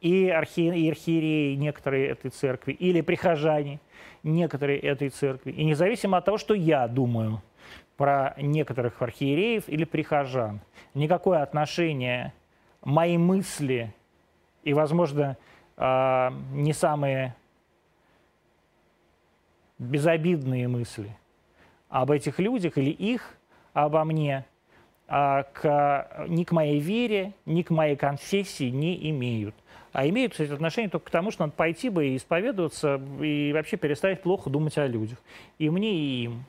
и, архи, и архиереи некоторые этой церкви, или прихожане некоторые этой церкви. И независимо от того, что я думаю про некоторых архиереев или прихожан, никакое отношение мои мысли и, возможно, а, не самые безобидные мысли об этих людях или их обо мне а, к, ни к моей вере, ни к моей конфессии не имеют. А имеют, кстати, отношение только к тому, что надо пойти бы и исповедоваться, и вообще перестать плохо думать о людях. И мне, и им.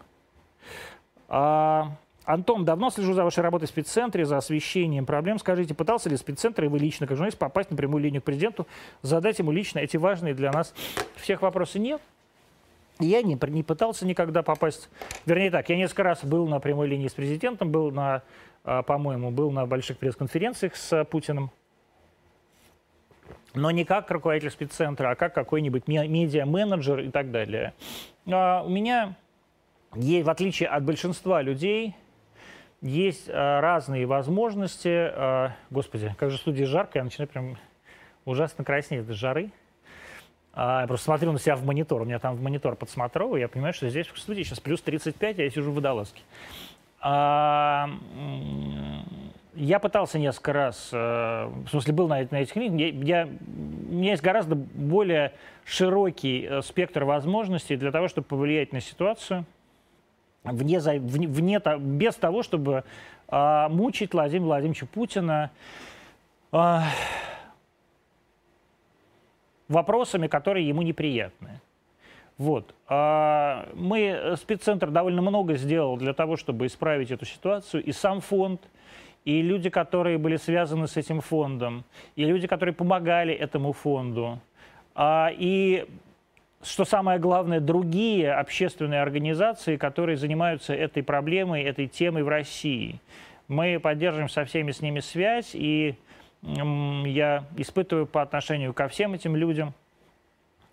А, Антон, давно слежу за вашей работой в спеццентре, за освещением проблем. Скажите, пытался ли спеццентр и вы лично, как журналист, попасть на прямую линию к президенту, задать ему лично эти важные для нас всех вопросы? Нет. Я не, не пытался никогда попасть. Вернее так, я несколько раз был на прямой линии с президентом, был на, а, по-моему, был на больших пресс-конференциях с Путиным. Но не как руководитель спеццентра, а как какой-нибудь медиа-менеджер и так далее. А у меня в отличие от большинства людей, есть разные возможности. Господи, как же студия жарко, я начинаю прям ужасно краснеть от жары. А, я просто смотрю на себя в монитор. У меня там в монитор подсмотровый. Я понимаю, что здесь в студии сейчас плюс 35, а я сижу в водолазке. А, я пытался несколько раз, э, в смысле, был на, на этих книгах. Я, я, у меня есть гораздо более широкий э, спектр возможностей для того, чтобы повлиять на ситуацию, вне, вне, вне, без того, чтобы а, мучить Владимира Владимировича Путина. А, вопросами, которые ему неприятны. Вот. А мы, спеццентр довольно много сделал для того, чтобы исправить эту ситуацию. И сам фонд, и люди, которые были связаны с этим фондом, и люди, которые помогали этому фонду. А, и, что самое главное, другие общественные организации, которые занимаются этой проблемой, этой темой в России. Мы поддерживаем со всеми с ними связь, и я испытываю по отношению ко всем этим людям,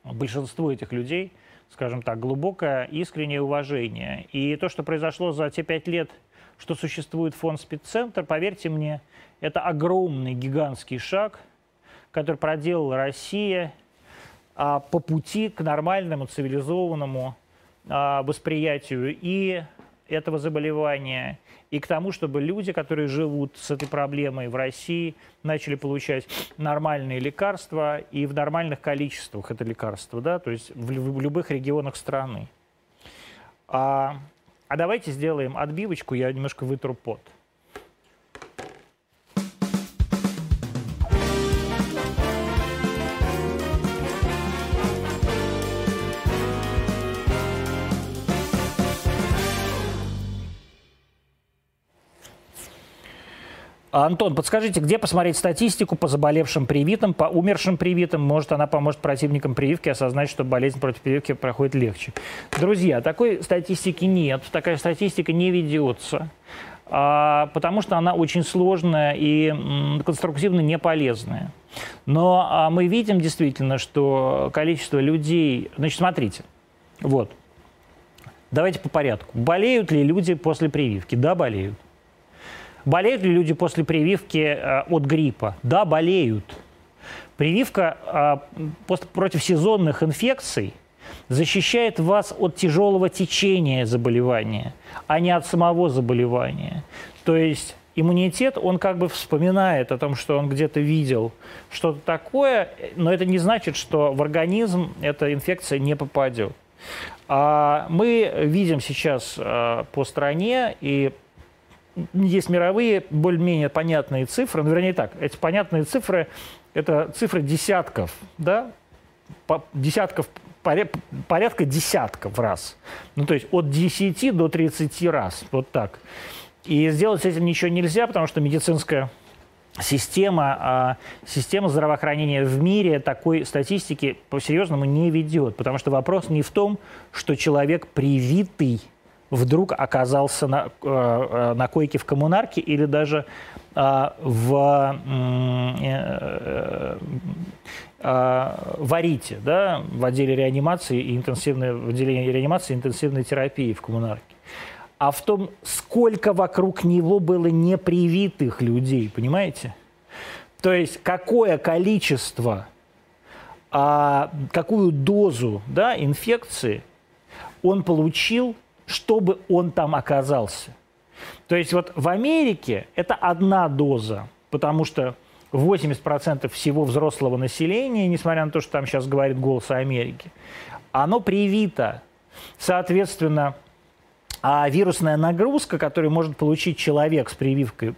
большинству этих людей, скажем так, глубокое искреннее уважение. И то, что произошло за те пять лет, что существует фонд спеццентр, поверьте мне, это огромный гигантский шаг, который проделала Россия а, по пути к нормальному, цивилизованному а, восприятию и этого заболевания, и к тому, чтобы люди, которые живут с этой проблемой в России, начали получать нормальные лекарства и в нормальных количествах это лекарство, да, то есть в, в любых регионах страны. А, а давайте сделаем отбивочку, я немножко вытру пот. Антон, подскажите, где посмотреть статистику по заболевшим привитым, по умершим привитым? Может, она поможет противникам прививки осознать, что болезнь против прививки проходит легче. Друзья, такой статистики нет, такая статистика не ведется, а, потому что она очень сложная и конструктивно не полезная. Но а, мы видим действительно, что количество людей... Значит, смотрите, вот. Давайте по порядку. Болеют ли люди после прививки? Да, болеют. Болеют ли люди после прививки э, от гриппа? Да, болеют. Прививка э, против сезонных инфекций защищает вас от тяжелого течения заболевания, а не от самого заболевания. То есть иммунитет, он как бы вспоминает о том, что он где-то видел что-то такое, но это не значит, что в организм эта инфекция не попадет. А мы видим сейчас э, по стране и есть мировые более-менее понятные цифры, ну, вернее так, эти понятные цифры – это цифры десятков, да, десятков, порядка десятков раз. Ну, то есть от 10 до 30 раз, вот так. И сделать с этим ничего нельзя, потому что медицинская система, а система здравоохранения в мире такой статистики по-серьезному не ведет, потому что вопрос не в том, что человек привитый – вдруг оказался на, э, э, на койке в коммунарке или даже э, в, в Арите, да, в отделе реанимации и интенсивной, в отделении реанимации и интенсивной терапии в коммунарке, а в том, сколько вокруг него было непривитых людей, понимаете? То есть какое количество, а, какую дозу да, инфекции он получил – чтобы он там оказался. То есть вот в Америке это одна доза, потому что 80% всего взрослого населения, несмотря на то, что там сейчас говорит «Голос Америки», оно привито. Соответственно, а вирусная нагрузка, которую может получить человек с прививкой,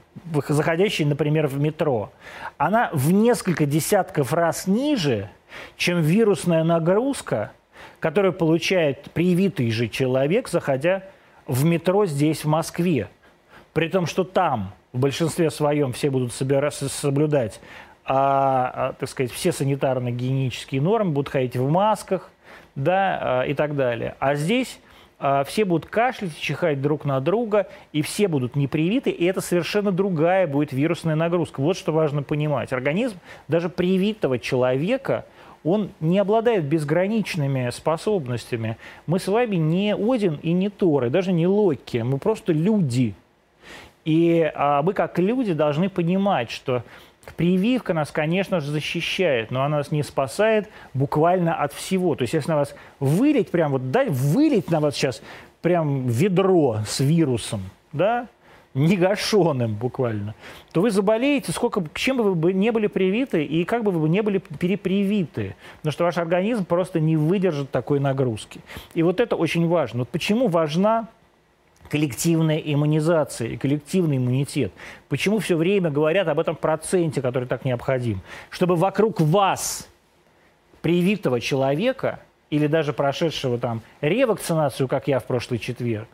заходящий, например, в метро, она в несколько десятков раз ниже, чем вирусная нагрузка, которую получает привитый же человек, заходя в метро здесь, в Москве. При том, что там в большинстве своем все будут соблюдать а, а, так сказать, все санитарно-гигиенические нормы, будут ходить в масках да, а, и так далее. А здесь а, все будут кашлять, чихать друг на друга, и все будут непривиты, и это совершенно другая будет вирусная нагрузка. Вот что важно понимать. Организм даже привитого человека – он не обладает безграничными способностями. Мы с вами не Один и не Тор, и даже не Локи, мы просто люди. И а, мы как люди должны понимать, что Прививка нас, конечно же, защищает, но она нас не спасает буквально от всего. То есть если на вас вылить, прям вот дай вылить на вас сейчас прям ведро с вирусом, да, негашенным буквально, то вы заболеете, сколько, чем бы вы не были привиты и как бы вы не были перепривиты. Потому что ваш организм просто не выдержит такой нагрузки. И вот это очень важно. Вот почему важна коллективная иммунизация и коллективный иммунитет. Почему все время говорят об этом проценте, который так необходим? Чтобы вокруг вас, привитого человека, или даже прошедшего там ревакцинацию, как я в прошлый четверг,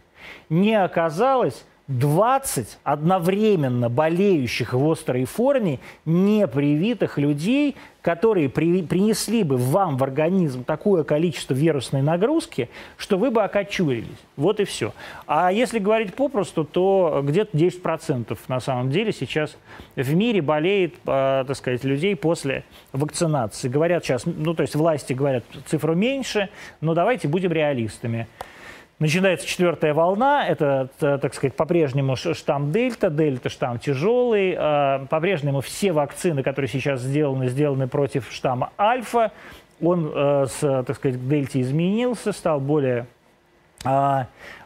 не оказалось 20 одновременно болеющих в острой форме непривитых людей, которые при, принесли бы вам в организм такое количество вирусной нагрузки, что вы бы окочурились. Вот и все. А если говорить попросту, то где-то 10% на самом деле сейчас в мире болеет, э, так сказать, людей после вакцинации. Говорят сейчас, ну то есть власти говорят цифру меньше, но давайте будем реалистами. Начинается четвертая волна, это, так сказать, по-прежнему штамм Дельта, Дельта штамм тяжелый, а, по-прежнему все вакцины, которые сейчас сделаны, сделаны против штамма Альфа, он э, так сказать, к Дельте изменился, стал более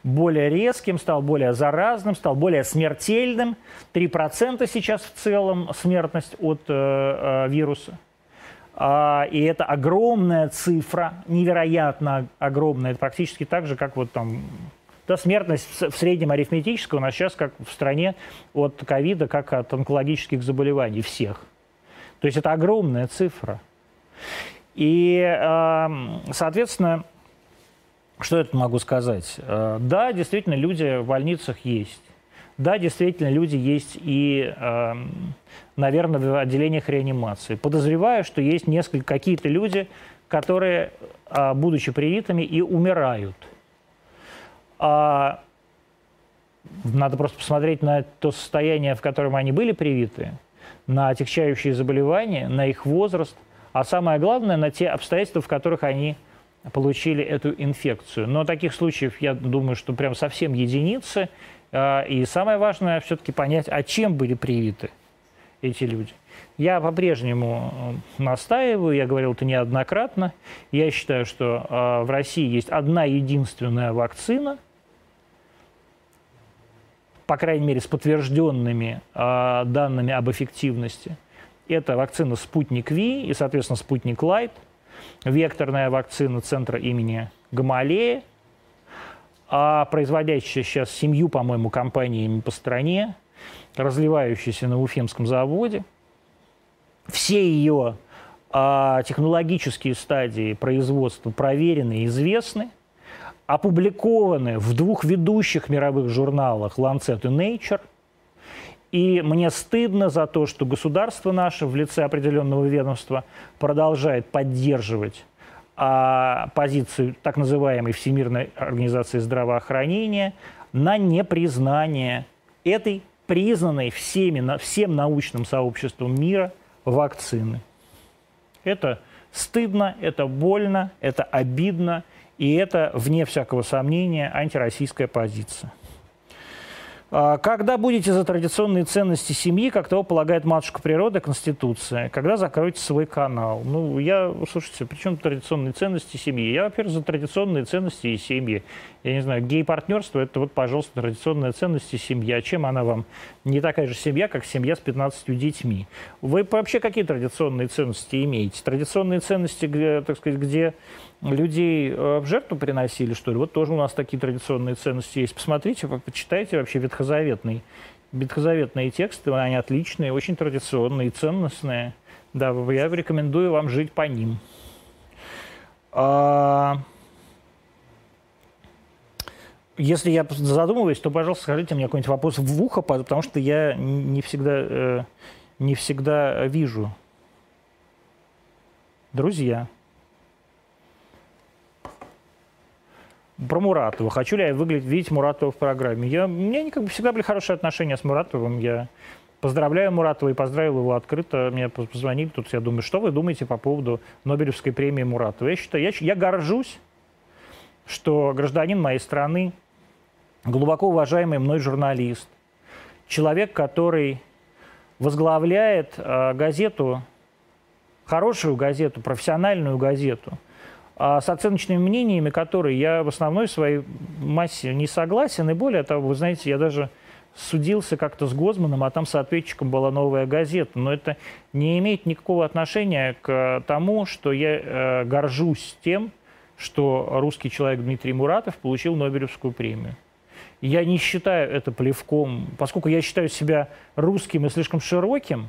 более резким, стал более заразным, стал более смертельным. 3% сейчас в целом смертность от э, э, вируса. А, и это огромная цифра, невероятно огромная. Это практически так же, как вот там да, смертность в среднем арифметическая у нас сейчас, как в стране, от ковида, как от онкологических заболеваний всех. То есть это огромная цифра. И, соответственно, что я могу сказать? Э, да, действительно, люди в больницах есть. Да, действительно, люди есть и, эм, наверное, в отделениях реанимации. Подозреваю, что есть несколько какие-то люди, которые, а, будучи привитыми, и умирают. А надо просто посмотреть на то состояние, в котором они были привиты, на отягчающие заболевания, на их возраст, а самое главное, на те обстоятельства, в которых они получили эту инфекцию. Но таких случаев, я думаю, что прям совсем единицы, и самое важное все-таки понять, а чем были привиты эти люди. Я по-прежнему э, настаиваю, я говорил это неоднократно. Я считаю, что а, в России есть одна единственная вакцина, по крайней мере, с подтвержденными а, данными об эффективности. Это вакцина «Спутник Ви» и, соответственно, «Спутник Лайт», векторная вакцина центра имени Гамалея, а производящая сейчас семью, по-моему, компаниями по стране, разливающаяся на Уфимском заводе. Все ее а, технологические стадии производства проверены и известны, опубликованы в двух ведущих мировых журналах Lancet и Nature. И мне стыдно за то, что государство наше в лице определенного ведомства продолжает поддерживать позицию так называемой Всемирной организации здравоохранения на непризнание этой признанной всеми, всем научным сообществом мира вакцины. Это стыдно, это больно, это обидно, и это, вне всякого сомнения, антироссийская позиция. А, когда будете за традиционные ценности семьи, как того полагает матушка природа, Конституция? Когда закроете свой канал? Ну, я, слушайте, при чем традиционные ценности семьи? Я, во-первых, за традиционные ценности и семьи. Я не знаю, гей-партнерство – это вот, пожалуйста, традиционная ценность и семья. Чем она вам не такая же семья, как семья с 15 детьми? Вы вообще какие традиционные ценности имеете? Традиционные ценности, где, так сказать, где людей э, в жертву приносили, что ли. Вот тоже у нас такие традиционные ценности есть. Посмотрите, почитайте вообще ветхозаветный, ветхозаветные тексты, они отличные, очень традиционные, ценностные. Да, я рекомендую вам жить по ним. А... Если я задумываюсь, то, пожалуйста, скажите мне какой-нибудь вопрос в ухо, потому что я не всегда, э, не всегда вижу. Друзья. Про Муратова. Хочу ли я выглядеть, видеть Муратова в программе? Я, у меня как бы всегда были хорошие отношения с Муратовым. Я Поздравляю Муратова и поздравил его открыто. Мне позвонили тут, я думаю, что вы думаете по поводу Нобелевской премии Муратова? Я считаю, я, я горжусь, что гражданин моей страны, глубоко уважаемый мной журналист, человек, который возглавляет э, газету, хорошую газету, профессиональную газету, с оценочными мнениями, которые я в основной своей массе не согласен. И более того, вы знаете, я даже судился как-то с Гозманом, а там соответчиком была новая газета. Но это не имеет никакого отношения к тому, что я э, горжусь тем, что русский человек Дмитрий Муратов получил Нобелевскую премию. Я не считаю это плевком, поскольку я считаю себя русским и слишком широким,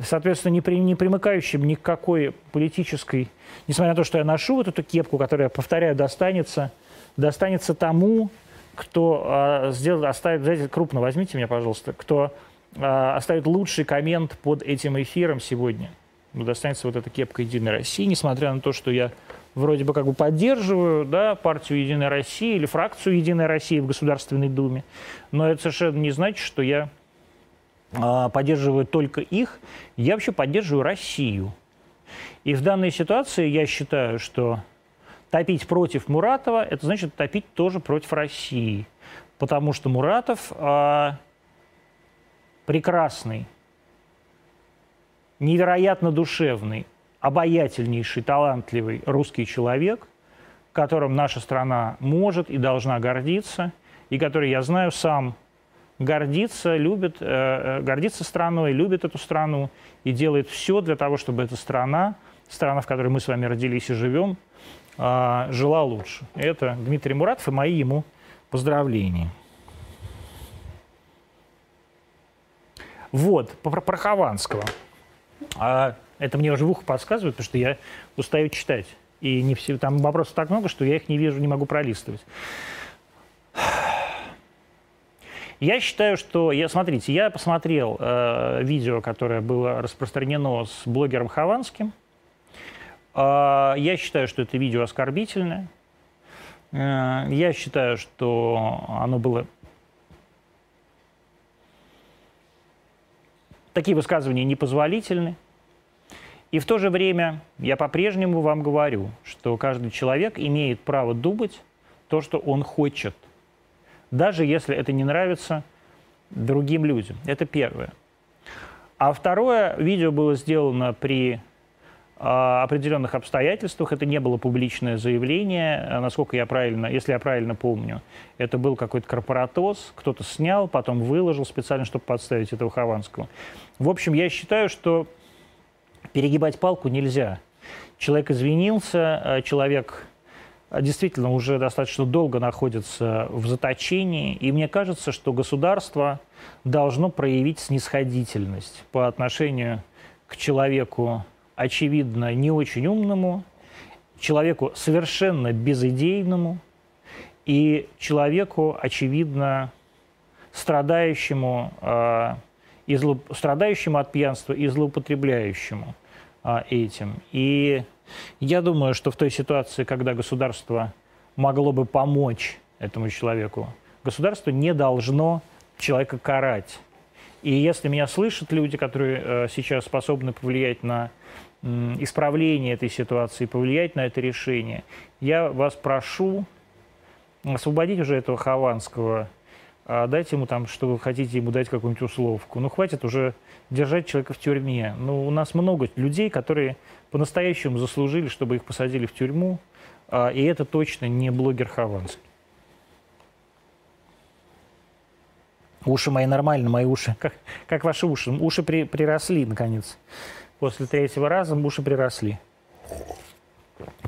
соответственно, не, при, не примыкающим ни к какой политической, несмотря на то, что я ношу вот эту кепку, которая, повторяю, достанется, достанется тому, кто а, сделал, оставит, знаете, крупно возьмите меня, пожалуйста, кто а, оставит лучший коммент под этим эфиром сегодня. Ну, достанется вот эта кепка «Единой России», несмотря на то, что я вроде бы как бы поддерживаю да, партию «Единая Россия» или фракцию «Единая Россия» в Государственной Думе, но это совершенно не значит, что я поддерживаю только их, я вообще поддерживаю Россию. И в данной ситуации я считаю, что топить против Муратова, это значит топить тоже против России. Потому что Муратов а, прекрасный, невероятно душевный, обаятельнейший, талантливый русский человек, которым наша страна может и должна гордиться, и который, я знаю, сам гордится, любит, э, э гордится страной, любит эту страну и делает все для того, чтобы эта страна, страна, в которой мы с вами родились и живем, а, жила лучше. Это Дмитрий Муратов и мои ему поздравления. Вот, про, про Хованского. А, это мне уже в ухо подсказывают, потому что я устаю читать. И не все, там вопросов так много, что я их не вижу, не могу пролистывать. Я считаю, что... Я, смотрите, я посмотрел э, видео, которое было распространено с блогером Хованским – а, я считаю, что это видео оскорбительное. Э, я считаю, что оно было... Такие высказывания непозволительны. И в то же время я по-прежнему вам говорю, что каждый человек имеет право думать то, что он хочет, даже если это не нравится другим людям. Это первое. А второе, видео было сделано при определенных обстоятельствах. Это не было публичное заявление, э, насколько я правильно, если я правильно помню. Это был какой-то корпоратоз, кто-то снял, потом выложил специально, чтобы подставить этого Хованского. В общем, я считаю, что перегибать палку нельзя. Человек извинился, э, человек действительно уже достаточно долго находится в заточении, и мне кажется, что государство должно проявить снисходительность по отношению к человеку, очевидно, не очень умному, человеку совершенно безидейному и человеку, очевидно, страдающему, э, и зло, страдающему от пьянства и злоупотребляющему э, этим. И я думаю, что в той ситуации, когда государство могло бы помочь этому человеку, государство не должно человека карать. И если меня слышат люди, которые э, сейчас способны повлиять на исправление этой ситуации, повлиять на это решение, я вас прошу освободить уже этого Хованского, а дайте ему там, что вы хотите ему дать какую-нибудь условку. Ну, хватит уже держать человека в тюрьме. Ну, у нас много людей, которые по-настоящему заслужили, чтобы их посадили в тюрьму, а, и это точно не блогер Хованский. Уши мои нормально, мои уши. Как, как ваши уши? Уши при, приросли, наконец после третьего раза уши приросли.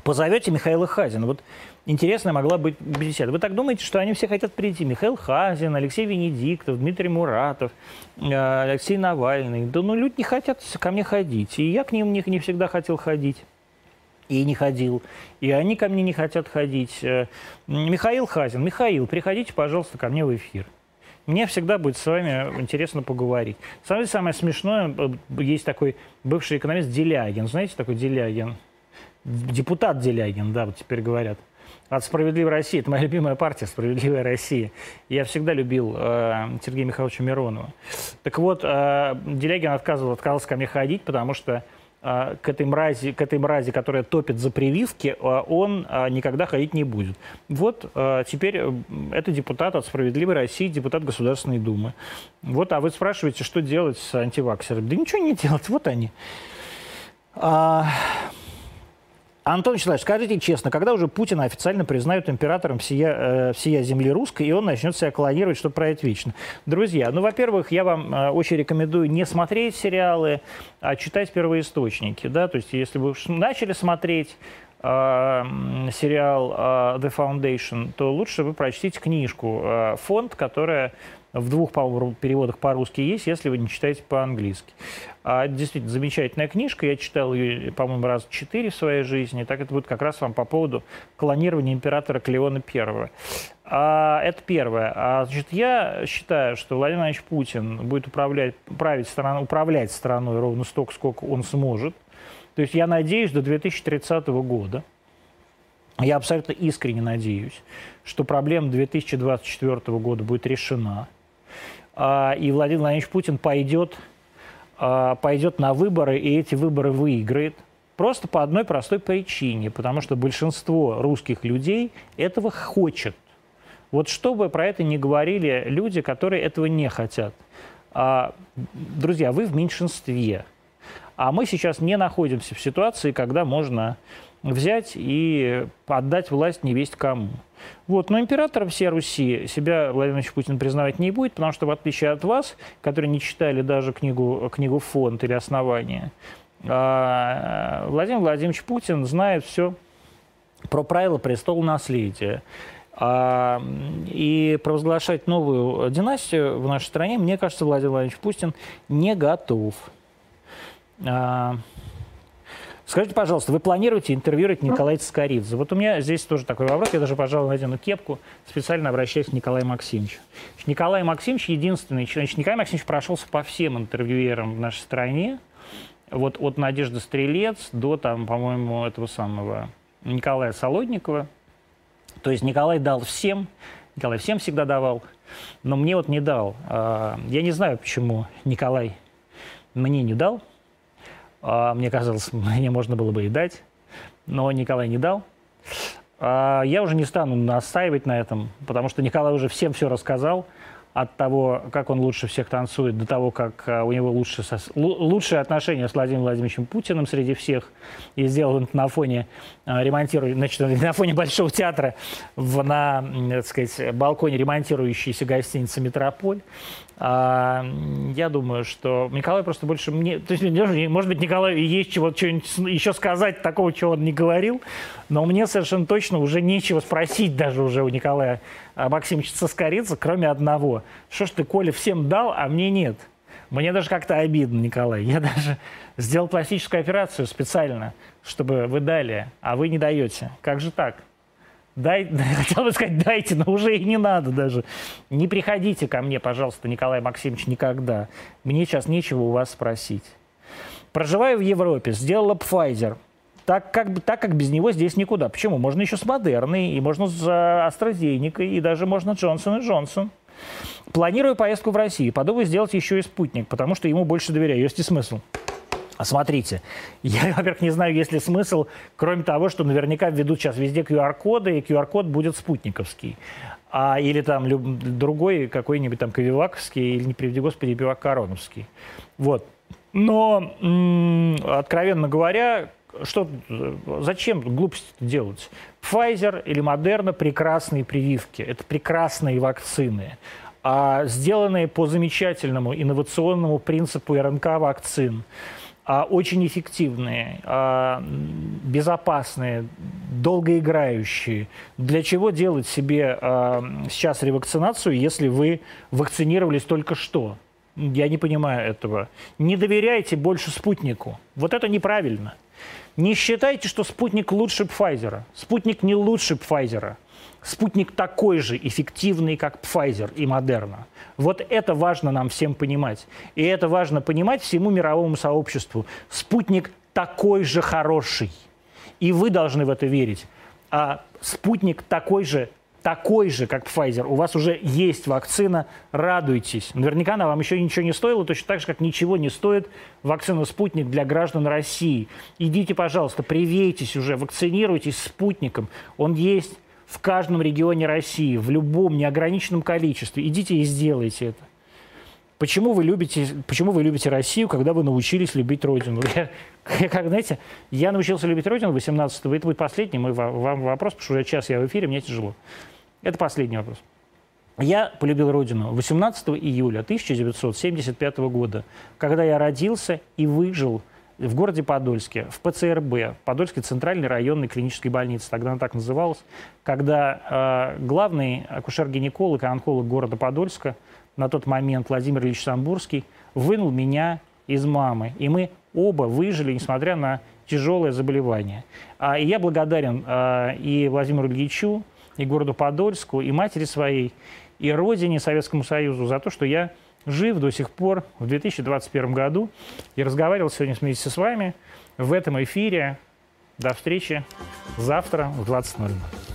Позовете Михаила Хазина. Вот интересная могла быть беседа. Вы так думаете, что они все хотят прийти? Михаил Хазин, Алексей Венедиктов, Дмитрий Муратов, э, Алексей Навальный. Да ну люди не хотят ко мне ходить. И я к ним не, не всегда хотел ходить. И не ходил. И они ко мне не хотят ходить. Э, Михаил Хазин. Михаил, приходите, пожалуйста, ко мне в эфир. Мне всегда будет с вами интересно поговорить. Самое, самое смешное, э, есть такой бывший экономист Делягин. Знаете, такой Делягин? Депутат Делягин, да, вот теперь говорят. от «Справедливой России». Это моя любимая партия «Справедливая Россия». Я всегда любил э, Сергея Михайловича Миронова. Так вот, э, Делягин отказывал, отказался ко мне ходить, потому что э, к этой, мрази, к этой мрази, которая топит за прививки, э, он э, никогда ходить не будет. Вот э, теперь э, это депутат от «Справедливой России», депутат Государственной Думы. Вот, а вы спрашиваете, что делать с антиваксерами? Да ничего не делать, вот они. А, Антон Николаевич, скажите честно, когда уже Путина официально признают императором всея, э, всея земли русской, и он начнет себя клонировать, чтобы править вечно? Друзья, ну, во-первых, я вам э, очень рекомендую не смотреть сериалы, а читать первоисточники. Да? То есть, если вы начали смотреть э, сериал The Foundation, то лучше вы прочтите книжку «Фонд», которая в двух переводах по-русски есть, если вы не читаете по-английски. А, действительно, замечательная книжка. Я читал ее, по-моему, раз четыре в своей жизни. Так это будет как раз вам по поводу клонирования императора Клеона I. А, это первое. А, значит, я считаю, что Владимир Владимирович Путин будет управлять, править страну, управлять страной ровно столько, сколько он сможет. То есть я надеюсь до 2030 года, я абсолютно искренне надеюсь, что проблема 2024 года будет решена. А, и Владимир Владимирович Путин пойдет, а, пойдет на выборы, и эти выборы выиграет. Просто по одной простой причине, потому что большинство русских людей этого хочет. Вот чтобы про это не говорили люди, которые этого не хотят. А, друзья, вы в меньшинстве. А мы сейчас не находимся в ситуации, когда можно взять и отдать власть не весть кому. Вот. Но императором всей Руси себя Владимир Владимирович Путин признавать не будет, потому что в отличие от вас, которые не читали даже книгу, книгу «Фонд» или «Основание», а, Владимир Владимирович Путин знает все про правила престола наследия. А, и провозглашать новую династию в нашей стране, мне кажется, Владимир Владимирович Путин не готов. Скажите, пожалуйста, вы планируете интервьюировать Николая Цискоридзе? Вот у меня здесь тоже такой вопрос, я даже, пожалуй, надену кепку, специально обращаюсь к Николаю Максимовичу. Николай Максимович единственный, значит, Николай Максимович прошелся по всем интервьюерам в нашей стране, вот от Надежды Стрелец до, там, по-моему, этого самого Николая Солодникова. То есть Николай дал всем, Николай всем всегда давал, но мне вот не дал. А, я не знаю, почему Николай мне не дал, мне казалось, мне можно было бы и дать, но Николай не дал. А, я уже не стану настаивать на этом, потому что Николай уже всем все рассказал от того, как он лучше всех танцует, до того, как а, у него лучше, лучшие отношения с Владимиром Владимировичем Путиным среди всех. И сделал это на фоне а, ремонтируя, значит, на фоне Большого театра в, на, так сказать, балконе ремонтирующейся гостиницы «Метрополь». А, я думаю, что Николай просто больше мне... То есть, может быть, Николаю есть чего что-нибудь еще сказать такого, чего он не говорил, но мне совершенно точно уже нечего спросить даже уже у Николая Максимовича Соскоридзе, кроме одного. Что ж ты, Коля, всем дал, а мне нет? Мне даже как-то обидно, Николай. Я даже сделал пластическую операцию специально, чтобы вы дали, а вы не даете. Как же так? Дай, хотел бы сказать, дайте, но уже и не надо даже. Не приходите ко мне, пожалуйста, Николай Максимович, никогда. Мне сейчас нечего у вас спросить. Проживаю в Европе, сделала Pfizer. Так как, так как без него здесь никуда. Почему? Можно еще с Модерной, и можно с AstraZeneca, и даже можно Джонсон и Джонсон. Планирую поездку в Россию. Подумаю сделать еще и спутник, потому что ему больше доверяю. Есть и смысл. А смотрите, я, во-первых, не знаю, есть ли смысл, кроме того, что наверняка введут сейчас везде QR-коды, и QR-код будет спутниковский. А, или там люб, другой какой-нибудь там Ковиваковский, или, не приведи господи, Бивак Короновский. Вот. Но, м- откровенно говоря, что, зачем глупости делать? Pfizer или Moderna – прекрасные прививки, это прекрасные вакцины, а сделанные по замечательному инновационному принципу РНК-вакцин – очень эффективные, а, безопасные, долгоиграющие. Для чего делать себе а, сейчас ревакцинацию, если вы вакцинировались только что? Я не понимаю этого. Не доверяйте больше спутнику. Вот это неправильно. Не считайте, что спутник лучше Пфайзера. Спутник не лучше Пфайзера. Спутник такой же эффективный, как Pfizer и Moderna. Вот это важно нам всем понимать. И это важно понимать всему мировому сообществу. Спутник такой же хороший. И вы должны в это верить. а спутник такой же, такой же, как Pfizer. У вас уже есть вакцина, радуйтесь. Наверняка она вам еще ничего не стоила, точно так же, как ничего не стоит вакцина «Спутник» для граждан России. Идите, пожалуйста, привейтесь уже, вакцинируйтесь спутником. Он есть в каждом регионе России, в любом неограниченном количестве. Идите и сделайте это. Почему вы любите, почему вы любите Россию, когда вы научились любить Родину? Я, как, знаете, я научился любить Родину 18-го, это будет последний мой вам вопрос, потому что уже час я в эфире, мне тяжело. Это последний вопрос. Я полюбил Родину 18 июля 1975 года, когда я родился и выжил в городе Подольске, в ПЦРБ, Подольской центральной районной клинической больнице, тогда она так называлась, когда э, главный акушер-гинеколог и онколог города Подольска на тот момент Владимир Ильич Самбурский вынул меня из мамы. И мы оба выжили, несмотря на тяжелое заболевание. А, и я благодарен а, и Владимиру Ильичу, и городу Подольску, и матери своей, и родине Советскому Союзу за то, что я жив до сих пор в 2021 году и разговаривал сегодня вместе с вами в этом эфире. До встречи завтра в 20.00.